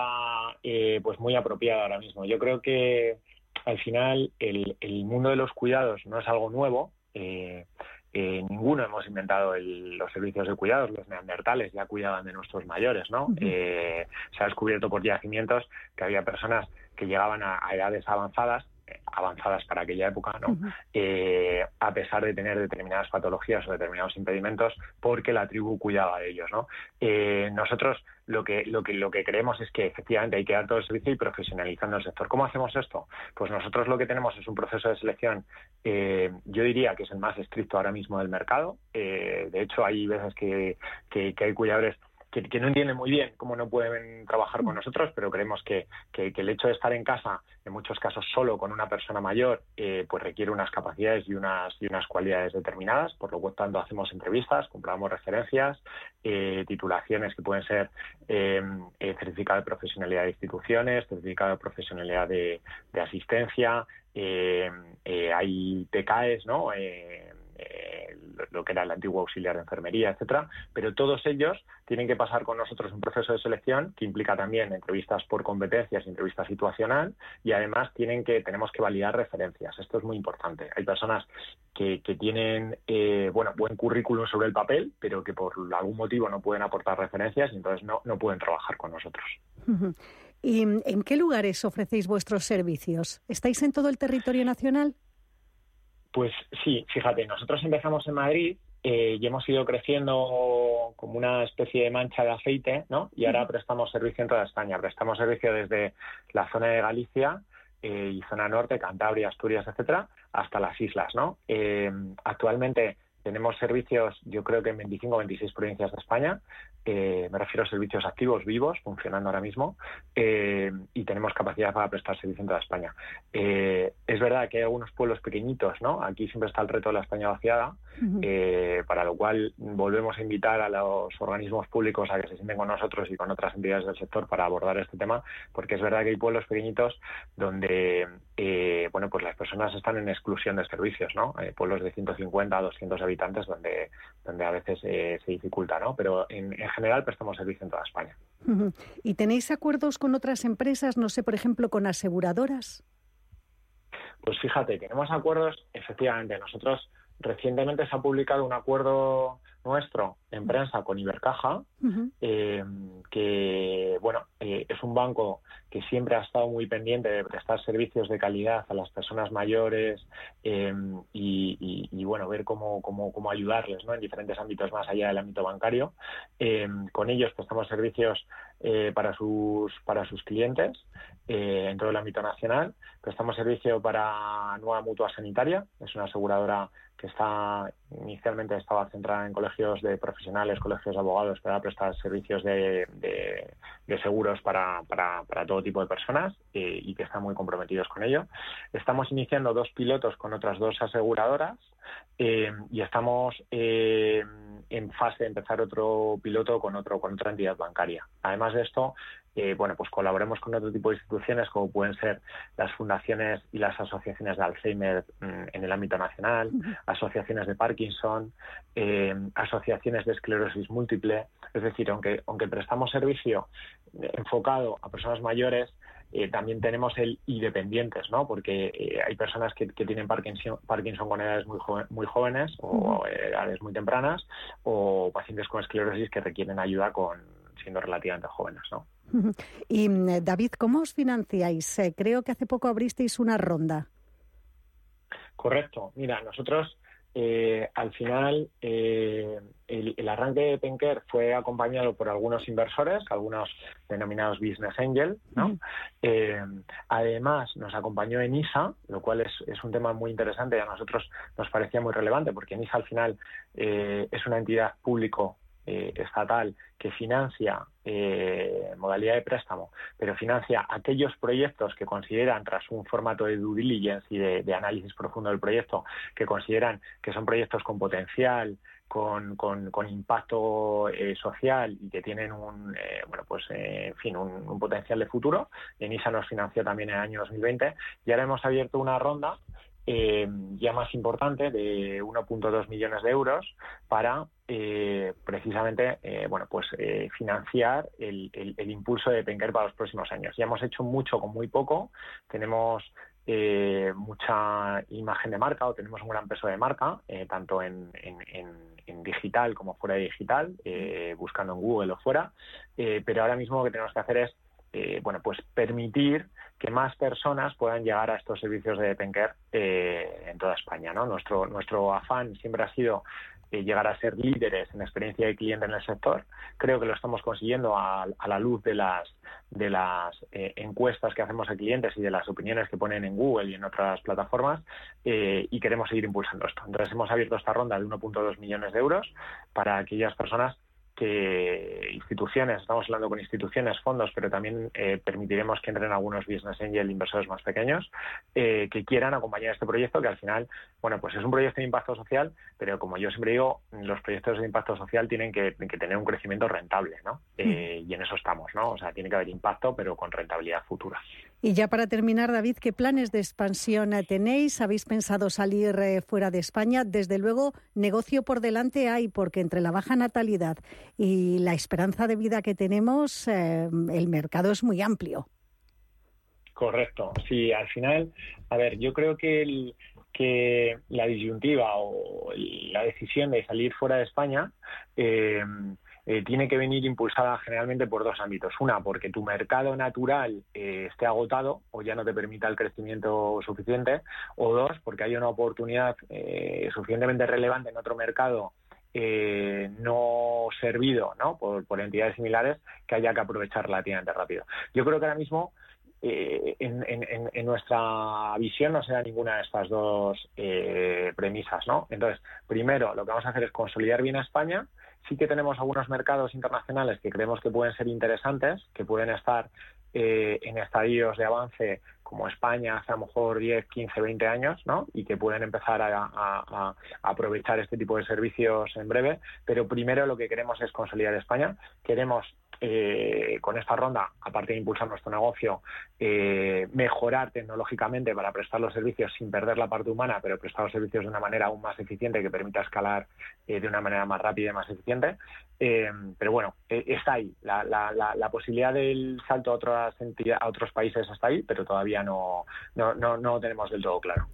S16: eh, pues muy apropiada ahora mismo. Yo creo que al final el, mundo de los cuidados no es algo nuevo. Eh, eh, ninguno hemos inventado los servicios de cuidados. Los neandertales ya cuidaban de nuestros mayores, ¿no? se ha descubierto por yacimientos que había personas que llegaban a edades avanzadas avanzadas para aquella época, ¿no? Eh, a pesar de tener determinadas patologías o determinados impedimentos, porque la tribu cuidaba de ellos, ¿no? Eh, nosotros lo que, lo que lo que creemos es que efectivamente hay que dar todo el servicio y profesionalizando el sector. ¿Cómo hacemos esto? Pues nosotros lo que tenemos es un proceso de selección, eh, yo diría que es el más estricto ahora mismo del mercado. de hecho, hay veces que, que hay cuidadores que, no entienden muy bien cómo no pueden trabajar con nosotros, pero creemos que, el hecho de estar en casa, en muchos casos solo con una persona mayor, eh, pues requiere unas capacidades y unas, y unas cualidades determinadas, por lo tanto hacemos entrevistas, compramos referencias, eh, titulaciones que pueden ser eh, certificado de profesionalidad de instituciones, certificado de profesionalidad de, de asistencia, hay TKEs, ¿no? Eh, lo que era el antiguo auxiliar de enfermería, etcétera, pero todos ellos tienen que pasar con nosotros un proceso de selección que implica también entrevistas por competencias, entrevista situacional y además tienen que tenemos que validar referencias. Esto es muy importante. Hay personas que, tienen eh, bueno buen currículum sobre el papel, pero que por algún motivo no pueden aportar referencias y entonces no, no pueden trabajar con nosotros.
S15: ¿Y en qué lugares ofrecéis vuestros servicios? ¿Estáis en todo el territorio nacional?
S16: Pues sí, fíjate, nosotros empezamos en Madrid eh, y hemos ido creciendo como una especie de mancha de aceite, ¿no? Y ahora prestamos servicio en toda España. Prestamos servicio desde la zona de Galicia eh, y zona norte, Cantabria, Asturias, etcétera, hasta las islas, ¿no? Eh, actualmente tenemos servicios, yo creo que en 25 o 26 provincias de España me refiero a servicios activos, vivos, funcionando ahora mismo, eh, y tenemos capacidad para prestar servicio en toda España. Eh, es verdad que hay algunos pueblos pequeñitos, ¿no? Aquí siempre está el reto de la España vaciada, eh, para lo cual volvemos a invitar a los organismos públicos a que se sienten con nosotros y con otras entidades del sector para abordar este tema, porque es verdad que hay pueblos pequeñitos donde, bueno, pues las personas están en exclusión de servicios, ¿no? pueblos de 150 a 200 habitantes donde, donde a veces se dificulta, ¿no? Pero en, en general prestamos servicio en toda España.
S15: ¿Y tenéis acuerdos con otras empresas, no sé, por ejemplo, con aseguradoras?
S16: Pues fíjate, tenemos acuerdos, efectivamente, nosotros recientemente se ha publicado un acuerdo nuestro en prensa con Ibercaja, eh, que bueno eh, es un banco que siempre ha estado muy pendiente de prestar servicios de calidad a las personas mayores eh, y, bueno ver cómo, cómo, cómo, ayudarles ¿no? en diferentes ámbitos más allá del ámbito bancario. con ellos prestamos servicios para sus para sus clientes en todo el ámbito nacional. Prestamos servicio para Nueva Mutua Sanitaria, es una aseguradora que está inicialmente estaba centrada en colegios de profesionales, colegios de abogados para prestar servicios de, seguros para, todo tipo de personas eh, y que están muy comprometidos con ello. Estamos iniciando dos pilotos con otras dos aseguradoras eh, y estamos eh, en fase de empezar otro piloto con otro con otra entidad bancaria. Además de esto, bueno, pues colaboremos con otro tipo de instituciones como pueden ser las fundaciones y las asociaciones de Alzheimer mm, en el ámbito nacional, asociaciones de Parkinson, eh, asociaciones de esclerosis múltiple. Es decir, aunque, aunque prestamos servicio enfocado a personas mayores, eh, también tenemos el y dependientes, ¿no? Porque eh, hay personas que, tienen Parkinson, Parkinson con edades muy, muy jóvenes o edades muy tempranas o pacientes con esclerosis que requieren ayuda con siendo relativamente jóvenes, ¿no?
S15: Y mm, David, ¿cómo os financiáis? Eh, creo que hace poco abristeis una ronda.
S16: Correcto. Mira, nosotros eh, al final eh, el, arranque de Penker fue acompañado por algunos inversores, algunos denominados business angel, ¿no? además nos acompañó ENISA, lo cual es, es, un tema muy interesante y a nosotros nos parecía muy relevante porque ENISA al final es una entidad público eh, estatal que financia eh, modalidad de préstamo, pero financia aquellos proyectos que consideran, tras un formato de due diligence y de, análisis profundo del proyecto, que consideran que son proyectos con potencial, con, impacto eh, social y que tienen un, bueno, pues, en fin, un, potencial de futuro. ENISA nos financió también en el año 2020 y ahora hemos abierto una ronda eh, ya más importante de 1.2 millones de euros para eh, precisamente eh, bueno pues financiar el, impulso de Penker para los próximos años. Ya hemos hecho mucho con muy poco. Tenemos mucha imagen de marca o tenemos un gran peso de marca, tanto en, digital como fuera de digital, buscando en Google o fuera. pero ahora mismo lo que tenemos que hacer es eh, bueno, pues permitir que más personas puedan llegar a estos servicios de Penker eh, en toda España. ¿no? Nuestro, nuestro afán siempre ha sido eh, llegar a ser líderes en experiencia de cliente en el sector. Creo que lo estamos consiguiendo a, la luz de las, de las encuestas que hacemos a clientes y de las opiniones que ponen en Google y en otras plataformas y queremos seguir impulsando esto. Entonces hemos abierto esta ronda de 1.2 millones de euros para aquellas personas que instituciones, estamos hablando con instituciones, fondos, pero también eh, permitiremos que entren algunos business angel inversores más pequeños eh, que quieran acompañar este proyecto, que al final, bueno, pues es un proyecto de impacto social, pero como yo siempre digo, los proyectos de impacto social tienen que, tener un crecimiento rentable, ¿no? Eh, y en eso estamos, ¿no? O sea, tiene que haber impacto, pero con rentabilidad futura.
S15: Y ya para terminar, David, ¿qué planes de expansión tenéis? ¿Habéis pensado salir fuera de España? Desde luego, negocio por delante hay, porque entre la baja natalidad y la esperanza de vida que tenemos, eh, el mercado es muy amplio.
S16: Correcto, sí, al final, a ver, yo creo que, que la disyuntiva o la decisión de salir fuera de España eh, eh, tiene que venir impulsada generalmente por dos ámbitos. Una, porque tu mercado natural esté agotado o ya no te permita el crecimiento suficiente. O dos, porque hay una oportunidad suficientemente relevante en otro mercado eh, no servido ¿no? Por, por, entidades similares que haya que aprovechar relativamente rápido. Yo creo que ahora mismo eh, en, en, en, nuestra visión no se da ninguna de estas dos eh, premisas. ¿no? Entonces, primero, lo que vamos a hacer es consolidar bien a España. Sí que tenemos algunos mercados internacionales que creemos que pueden ser interesantes, que pueden estar eh, en estadios de avance como España hace a lo mejor 10, 15, 20 años, ¿no? Y que pueden empezar a, aprovechar este tipo de servicios en breve. Pero primero lo que queremos es consolidar España. Queremos eh, con esta ronda, aparte de impulsar nuestro negocio, eh, mejorar tecnológicamente para prestar los servicios sin perder la parte humana, pero prestar los servicios de una manera aún más eficiente que permita escalar eh, de una manera más rápida y más eficiente. pero bueno, está ahí. La, posibilidad del salto a, otras a otros países está ahí, pero todavía no, no lo tenemos del todo claro.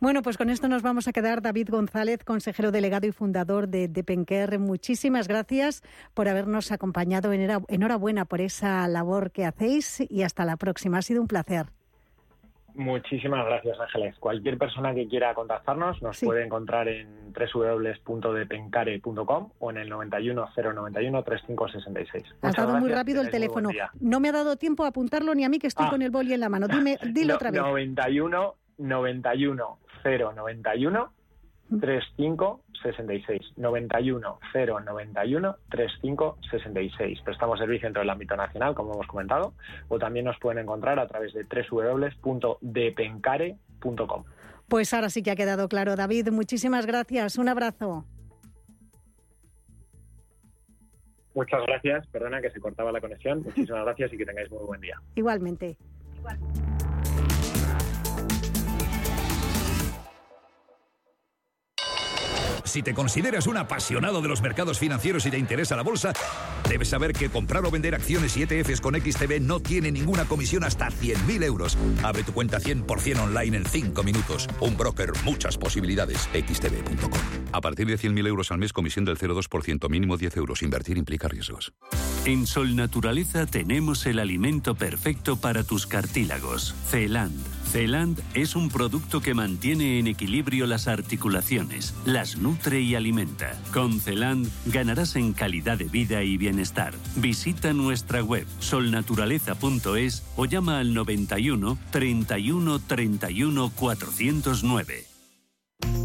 S15: Bueno, pues con esto nos vamos a quedar. David González, consejero delegado y fundador de, de muchísimas gracias por habernos acompañado. Enhorabuena por esa labor que hacéis y hasta la próxima. Ha sido un placer.
S16: Muchísimas gracias, Ángeles. Cualquier persona que quiera contactarnos nos puede encontrar en www.depencare.com o en el 91091 3566.
S15: Ha estado muy rápido el teléfono. No me ha dado tiempo a apuntarlo ni a mí que estoy ah. con el boli en la mano. Dime, dilo otra vez.
S16: 91 91 091 35 66 91 091 35 66. Prestamos servicio dentro del ámbito nacional, como hemos comentado, o también nos pueden encontrar a través de www.depencare.com.
S15: Pues ahora sí que ha quedado claro, David. Muchísimas gracias. Un abrazo.
S16: Muchas gracias. Perdona que se cortaba la conexión. Muchísimas gracias y que tengáis muy buen día.
S15: Igualmente.
S17: Si te consideras un apasionado de los mercados financieros y te interesa la bolsa, debes saber que comprar o vender acciones y ETFs con XTB no tiene ninguna comisión hasta 100.000 euros. Abre tu cuenta 100% online en 5 minutos. Un broker, muchas posibilidades. XTB.com. A partir de 100.000 euros al mes, comisión del 0,2%, mínimo 10 euros. Invertir implica riesgos.
S11: En Sol Naturaleza tenemos el alimento perfecto para tus cartílagos. Celand Celand es un producto que mantiene en equilibrio las articulaciones, las nutre y alimenta. Con Celand ganarás en calidad de vida y bienestar. Visita nuestra web solnaturaleza.es o llama al 91 31 31 409.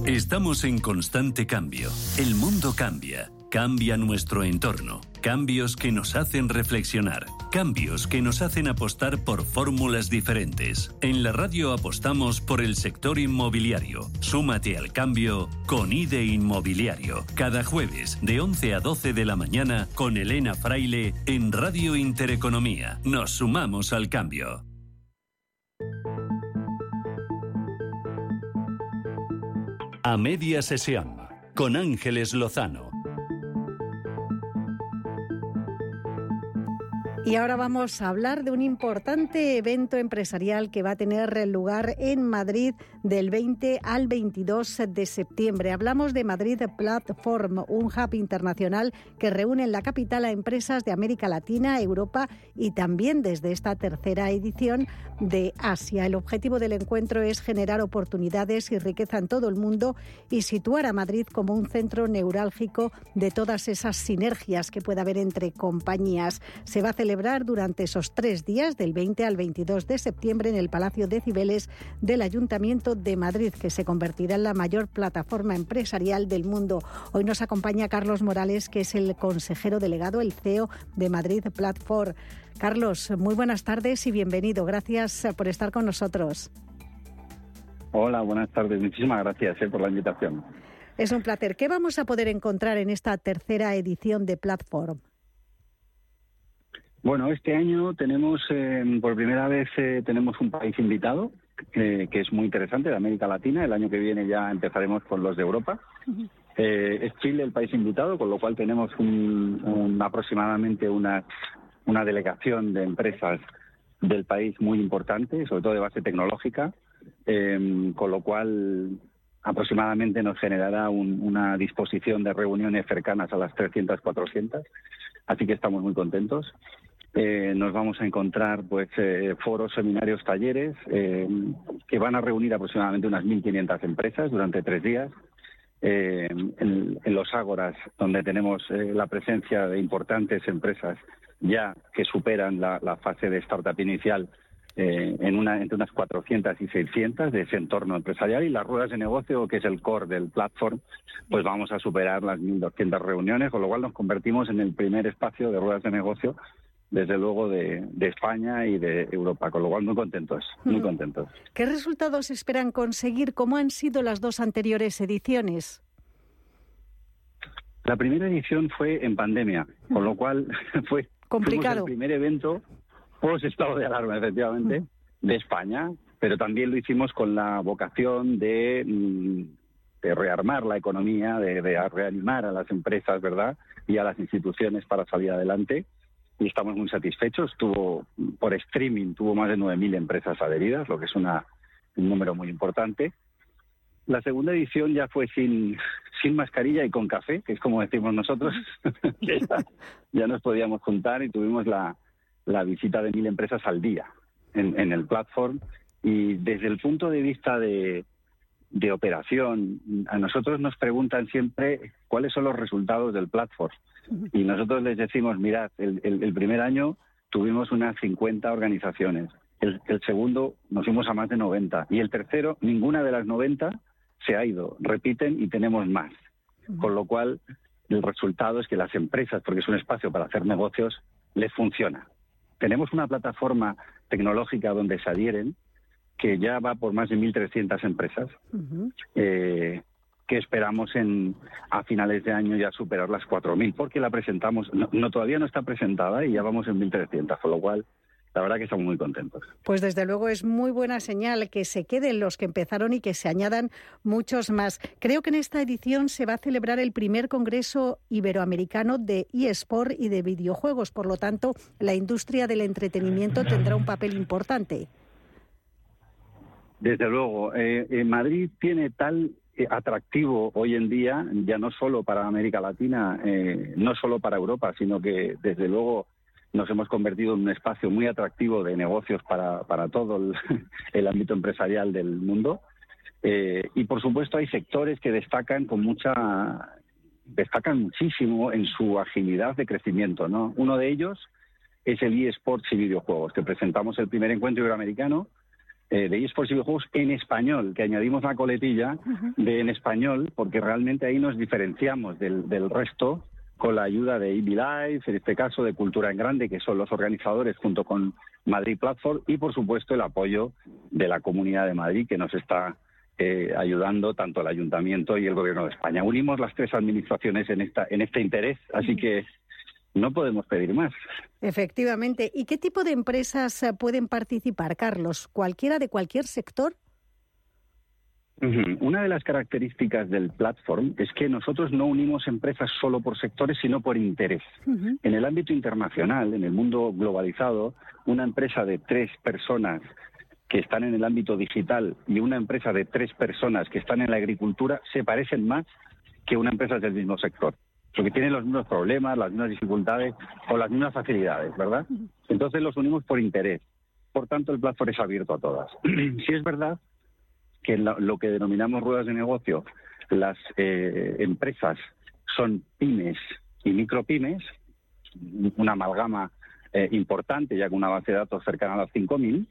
S11: Estamos en constante cambio. El mundo cambia. Cambia nuestro entorno. Cambios que nos hacen reflexionar. Cambios que nos hacen apostar por fórmulas diferentes. En la radio apostamos por el sector inmobiliario. Súmate al cambio con IDE Inmobiliario. Cada jueves de 11 a 12 de la mañana con Elena Fraile en Radio Intereconomía. Nos sumamos al cambio. A media sesión con Ángeles Lozano.
S15: Y ahora vamos a hablar de un importante evento empresarial que va a tener lugar en Madrid del 20 al 22 de septiembre. Hablamos de Madrid Platform, un hub internacional que reúne en la capital a empresas de América Latina, Europa y también desde esta tercera edición de Asia. El objetivo del encuentro es generar oportunidades y riqueza en todo el mundo y situar a Madrid como un centro neurálgico de todas esas sinergias que puede haber entre compañías. Se va a celebrar durante esos tres días, del 20 al 22 de septiembre, en el Palacio de Cibeles del Ayuntamiento de Madrid, que se convertirá en la mayor plataforma empresarial del mundo. Hoy nos acompaña Carlos Morales, que es el consejero delegado, el CEO de Madrid Platform. Carlos, muy buenas tardes y bienvenido. Gracias por estar con nosotros.
S18: Hola, buenas tardes. Muchísimas gracias eh, por la invitación.
S15: Es un placer. ¿Qué vamos a poder encontrar en esta tercera edición de Platform?
S18: Bueno, este año tenemos, eh, por primera vez, eh, tenemos un país invitado, eh, que es muy interesante, de América Latina. El año que viene ya empezaremos con los de Europa. es Chile el país invitado, con lo cual tenemos un, aproximadamente una, una delegación de empresas del país muy importante, sobre todo de base tecnológica, con lo cual aproximadamente nos generará una disposición de reuniones cercanas a las 300, 400. Así que estamos muy contentos. Eh, nos vamos a encontrar pues eh, foros, seminarios, talleres eh, que van a reunir aproximadamente unas 1.500 empresas durante tres días. eh, en, los ágoras, donde tenemos la presencia de importantes empresas ya que superan la, fase de startup inicial en una, entre unas 400 y 600 de ese entorno empresarial y las ruedas de negocio, que es el core del platform, pues vamos a superar las 1.200 reuniones, con lo cual nos convertimos en el primer espacio de ruedas de negocio desde luego de, España y de Europa, con lo cual muy contentos, muy contentos.
S15: ¿Qué resultados esperan conseguir? ¿Cómo han sido las dos anteriores ediciones?
S18: La primera edición fue en pandemia, con lo cual fue
S15: complicado.
S18: el primer evento post estado de alarma, efectivamente, de España, pero también lo hicimos con la vocación de, mm, de rearmar la economía, de, de reanimar a las empresas, ¿verdad? Y a las instituciones para salir adelante y estamos muy satisfechos. Tuvo, por streaming, tuvo más de 9.000 empresas adheridas, lo que es una, un número muy importante. La segunda edición ya fue sin, sin mascarilla y con café, que es como decimos nosotros. ya, ya, nos podíamos juntar y tuvimos la, la visita de mil empresas al día en, en el platform. Y desde el punto de vista de, de operación, a nosotros nos preguntan siempre cuáles son los resultados del platform. Y nosotros les decimos, mirad, el, primer año tuvimos unas 50 organizaciones, el, segundo nos fuimos a más de 90 y el tercero, ninguna de las 90 se ha ido, repiten y tenemos más. Con lo cual, el resultado es que las empresas, porque es un espacio para hacer negocios, les funciona. Tenemos una plataforma tecnológica donde se adhieren, que ya va por más de 1.300 empresas que esperamos en a finales de año ya superar las 4.000, porque la presentamos, no, todavía no está presentada y ya vamos en 1.300, con lo cual la verdad que estamos muy contentos.
S15: Pues desde luego es muy buena señal que se queden los que empezaron y que se añadan muchos más. Creo que en esta edición se va a celebrar el primer Congreso Iberoamericano de eSport y de videojuegos. Por lo tanto, la industria del entretenimiento tendrá un papel importante.
S18: Desde luego, eh, Madrid tiene tal eh, atractivo hoy en día, ya no solo para América Latina, eh, no solo para Europa, sino que desde luego nos hemos convertido en un espacio muy atractivo de negocios para, para todo el, ámbito empresarial del mundo. Eh, y por supuesto hay sectores que destacan con mucha destacan muchísimo en su agilidad de crecimiento, ¿no? Uno de ellos es el eSports y videojuegos, que presentamos el primer encuentro iberoamericano eh, de eSports y videojuegos en español, que añadimos la coletilla de en español, porque realmente ahí nos diferenciamos del, del resto con la ayuda de EB Live, en este caso de Cultura en Grande, que son los organizadores junto con Madrid Platform, y por supuesto el apoyo de la Comunidad de Madrid, que nos está eh, ayudando tanto el Ayuntamiento y el Gobierno de España. Unimos las tres administraciones en, esta, en este interés, así que no podemos pedir más.
S15: Efectivamente. ¿Y qué tipo de empresas eh, pueden participar, Carlos? ¿Cualquiera de cualquier sector?
S18: Una de las características del platform es que nosotros no unimos empresas solo por sectores, sino por interés. En el ámbito internacional, en el mundo globalizado, una empresa de tres personas que están en el ámbito digital y una empresa de tres personas que están en la agricultura se parecen más que una empresa del mismo sector porque tienen los mismos problemas, las mismas dificultades o las mismas facilidades, ¿verdad? Entonces los unimos por interés. Por tanto, el platform es abierto a todas. Si es verdad que en lo que denominamos ruedas de negocio, las eh, empresas son pymes y micropymes, una amalgama eh, importante, ya con una base de datos cercana a las 5.000.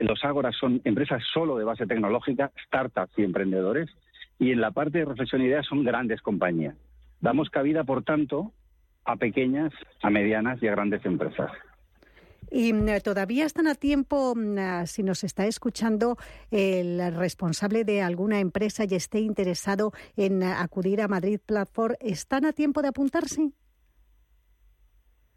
S18: los Ágoras son empresas solo de base tecnológica, startups y emprendedores. Y en la parte de reflexión e ideas son grandes compañías. Damos cabida, por tanto, a pequeñas, a medianas y a grandes empresas.
S15: Y mm, todavía están a tiempo, mm, ah, si nos está escuchando el responsable de alguna empresa y esté interesado en ah, acudir a Madrid Platform, ¿están a tiempo de apuntarse?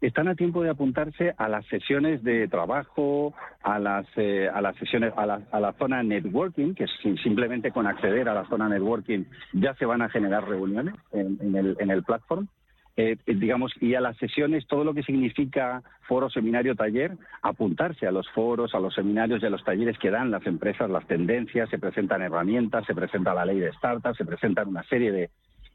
S18: Están a tiempo de apuntarse a las sesiones de trabajo, a las, eh, a las sesiones, a la, a la zona networking, que simplemente con acceder a la zona networking ya se van a generar reuniones en, el, en el platform. Eh, digamos, y a las sesiones, todo lo que significa foro, seminario, taller, apuntarse a los foros, a los seminarios y a los talleres que dan las empresas, las tendencias, se presentan herramientas, se presenta la ley de startups, se presentan una serie de,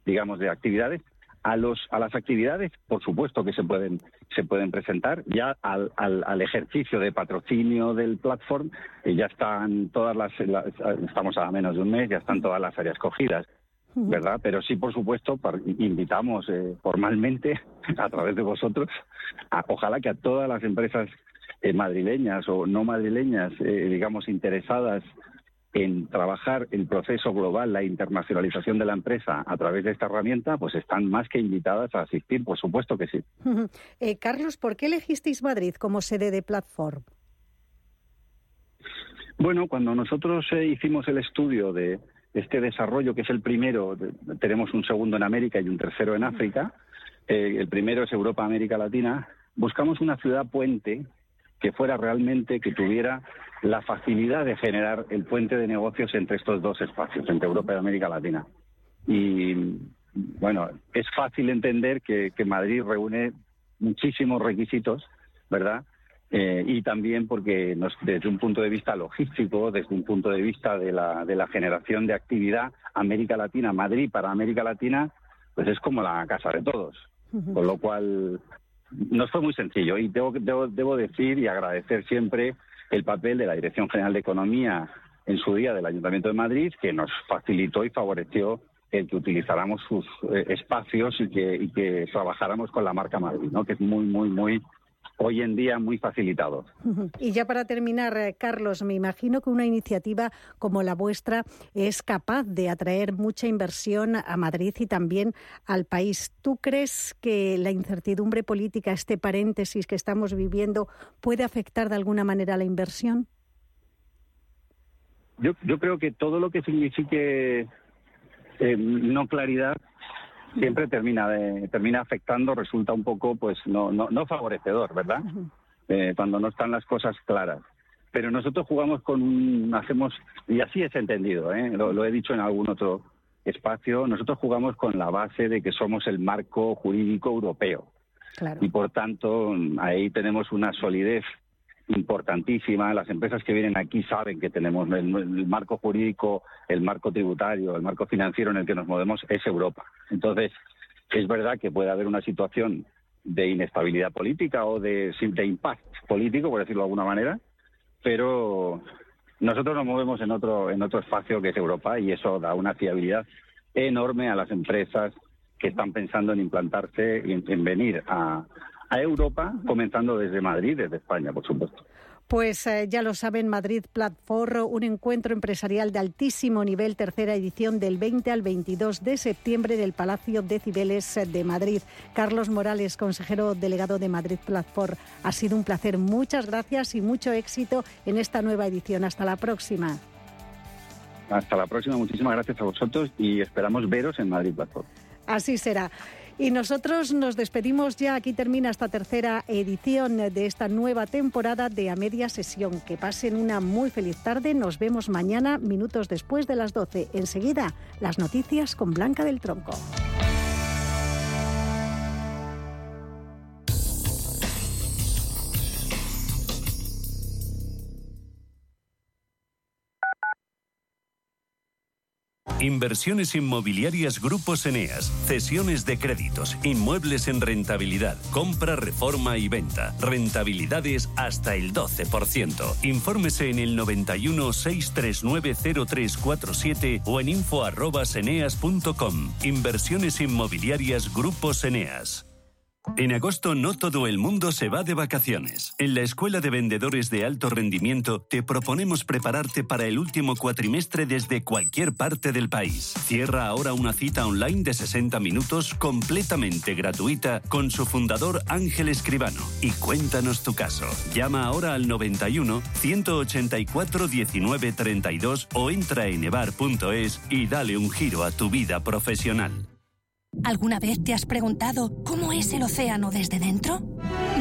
S18: digamos, de actividades a, los, a las actividades, por supuesto que se pueden, se pueden presentar. Ya al, al, ejercicio de patrocinio del platform, eh, ya están todas las, Estamos a menos de un mes, ya están todas las áreas cogidas. ¿verdad? Pero sí, por supuesto, invitamos eh, formalmente a través de vosotros, a, ojalá que a todas las empresas eh, madrileñas o no madrileñas, eh, digamos, interesadas en trabajar el proceso global, la internacionalización de la empresa a través de esta herramienta, pues están más que invitadas a asistir, por supuesto que sí.
S15: Carlos, ¿por qué elegisteis Madrid como sede de Platform?
S18: Bueno, cuando nosotros hicimos el estudio de, este desarrollo, que es el primero, tenemos un segundo en América y un tercero en África, eh, el primero es Europa, América Latina, buscamos una ciudad puente que fuera realmente, que tuviera la facilidad de generar el puente de negocios entre estos dos espacios, entre Europa y América Latina. Y bueno, es fácil entender que Madrid reúne muchísimos requisitos, ¿verdad? Eh, y también porque desde un punto de vista logístico, desde un punto de vista de la, de la generación de actividad, América Latina, Madrid para América Latina, pues es como la casa de todos. Con lo cual, nos fue muy sencillo y debo, debo, debo decir y agradecer siempre el papel de la Dirección General de Economía en su día del Ayuntamiento de Madrid, que nos facilitó y favoreció el que utilizáramos sus eh, espacios y que, y que trabajáramos con la marca Madrid, ¿no? que es muy, muy, muy hoy en día muy facilitado.
S15: Y ya para terminar, eh, Carlos, me imagino que una iniciativa como la vuestra es capaz de atraer mucha inversión a Madrid y también al país. ¿Tú crees que la incertidumbre política, este paréntesis que estamos viviendo, puede afectar de alguna manera a la inversión?
S18: Yo, yo creo que todo lo que signifique eh, no claridad siempre termina termina afectando, resulta un poco, pues, no, no, no favorecedor, ¿verdad? Eh, cuando no están las cosas claras. Pero nosotros jugamos con un, hacemos, y así es entendido, ¿eh? lo, he dicho en algún otro espacio, nosotros jugamos con la base de que somos el marco jurídico europeo. Y por tanto, ahí tenemos una solidez importantísima. Las empresas que vienen aquí saben que tenemos el, marco jurídico, el marco tributario, el marco financiero en el que nos movemos es Europa. Entonces, es verdad que puede haber una situación de inestabilidad política o de, de impact político, por decirlo de alguna manera, pero nosotros nos movemos en otro, en otro espacio que es Europa y eso da una fiabilidad enorme a las empresas que están pensando en implantarse y en venir a, a Europa, comenzando desde Madrid, desde España, por supuesto.
S15: Pues eh, ya lo saben, Madrid Platform, un encuentro empresarial de altísimo nivel, tercera edición del 20 al 22 de septiembre del Palacio de Cibeles de Madrid. Carlos Morales, consejero delegado de Madrid Platform, ha sido un placer. Muchas gracias y mucho éxito en esta nueva edición. Hasta la próxima.
S18: Hasta la próxima, muchísimas gracias a vosotros y esperamos veros en Madrid Platform.
S15: Así será. Y nosotros nos despedimos ya. Aquí termina esta tercera edición de esta nueva temporada de A Media Sesión. Que pasen una muy feliz tarde. Nos vemos mañana, minutos después de las 12. Enseguida, las noticias con Blanca del Tronco.
S11: Inversiones inmobiliarias Grupos Eneas, cesiones de créditos, inmuebles en rentabilidad, compra, reforma y venta. Rentabilidades hasta el 12%. Infórmese en el 91 639 0347 o en info@eneas.com. Inversiones inmobiliarias Grupos Eneas. En agosto no todo el mundo se va de vacaciones. En la Escuela de Vendedores de Alto Rendimiento te proponemos prepararte para el último cuatrimestre desde cualquier parte del país. Cierra ahora una cita online de 60 minutos completamente gratuita con su fundador Ángel Escribano y cuéntanos tu caso. Llama ahora al 91 184 19 32 o entra en evar.es y dale un giro a tu vida profesional.
S19: ¿Alguna vez te has preguntado cómo es el océano desde dentro?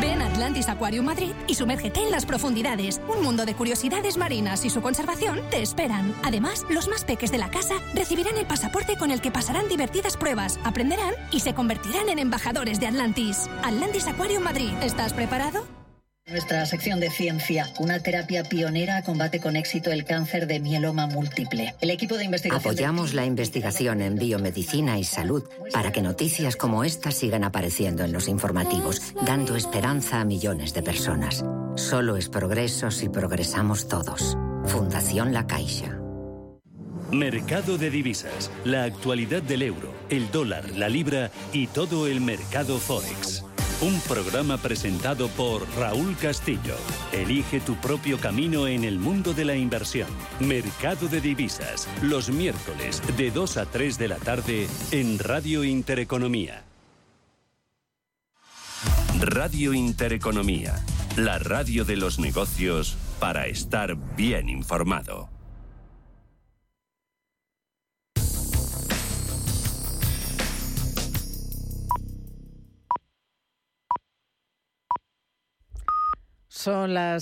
S19: Ven a Atlantis Aquarium Madrid y sumérgete en las profundidades. Un mundo de curiosidades marinas y su conservación te esperan. Además, los más peques de la casa recibirán el pasaporte con el que pasarán divertidas pruebas, aprenderán y se convertirán en embajadores de Atlantis. Atlantis Aquarium Madrid. ¿Estás preparado?
S20: Nuestra sección de ciencia, una terapia pionera combate con éxito el cáncer de mieloma múltiple. El equipo de investigación.
S5: Apoyamos la investigación en biomedicina y salud para que noticias como esta sigan apareciendo en los informativos, dando esperanza a millones de personas. Solo es progreso si progresamos todos. Fundación La Caixa.
S11: Mercado de divisas, la actualidad del euro, el dólar, la libra y todo el mercado forex. Un programa presentado por Raúl Castillo. Elige tu propio camino en el mundo de la inversión. Mercado de divisas, los miércoles de 2 a 3 de la tarde en Radio Intereconomía.
S1: Radio Intereconomía, la radio de los negocios para estar bien informado.
S2: Son las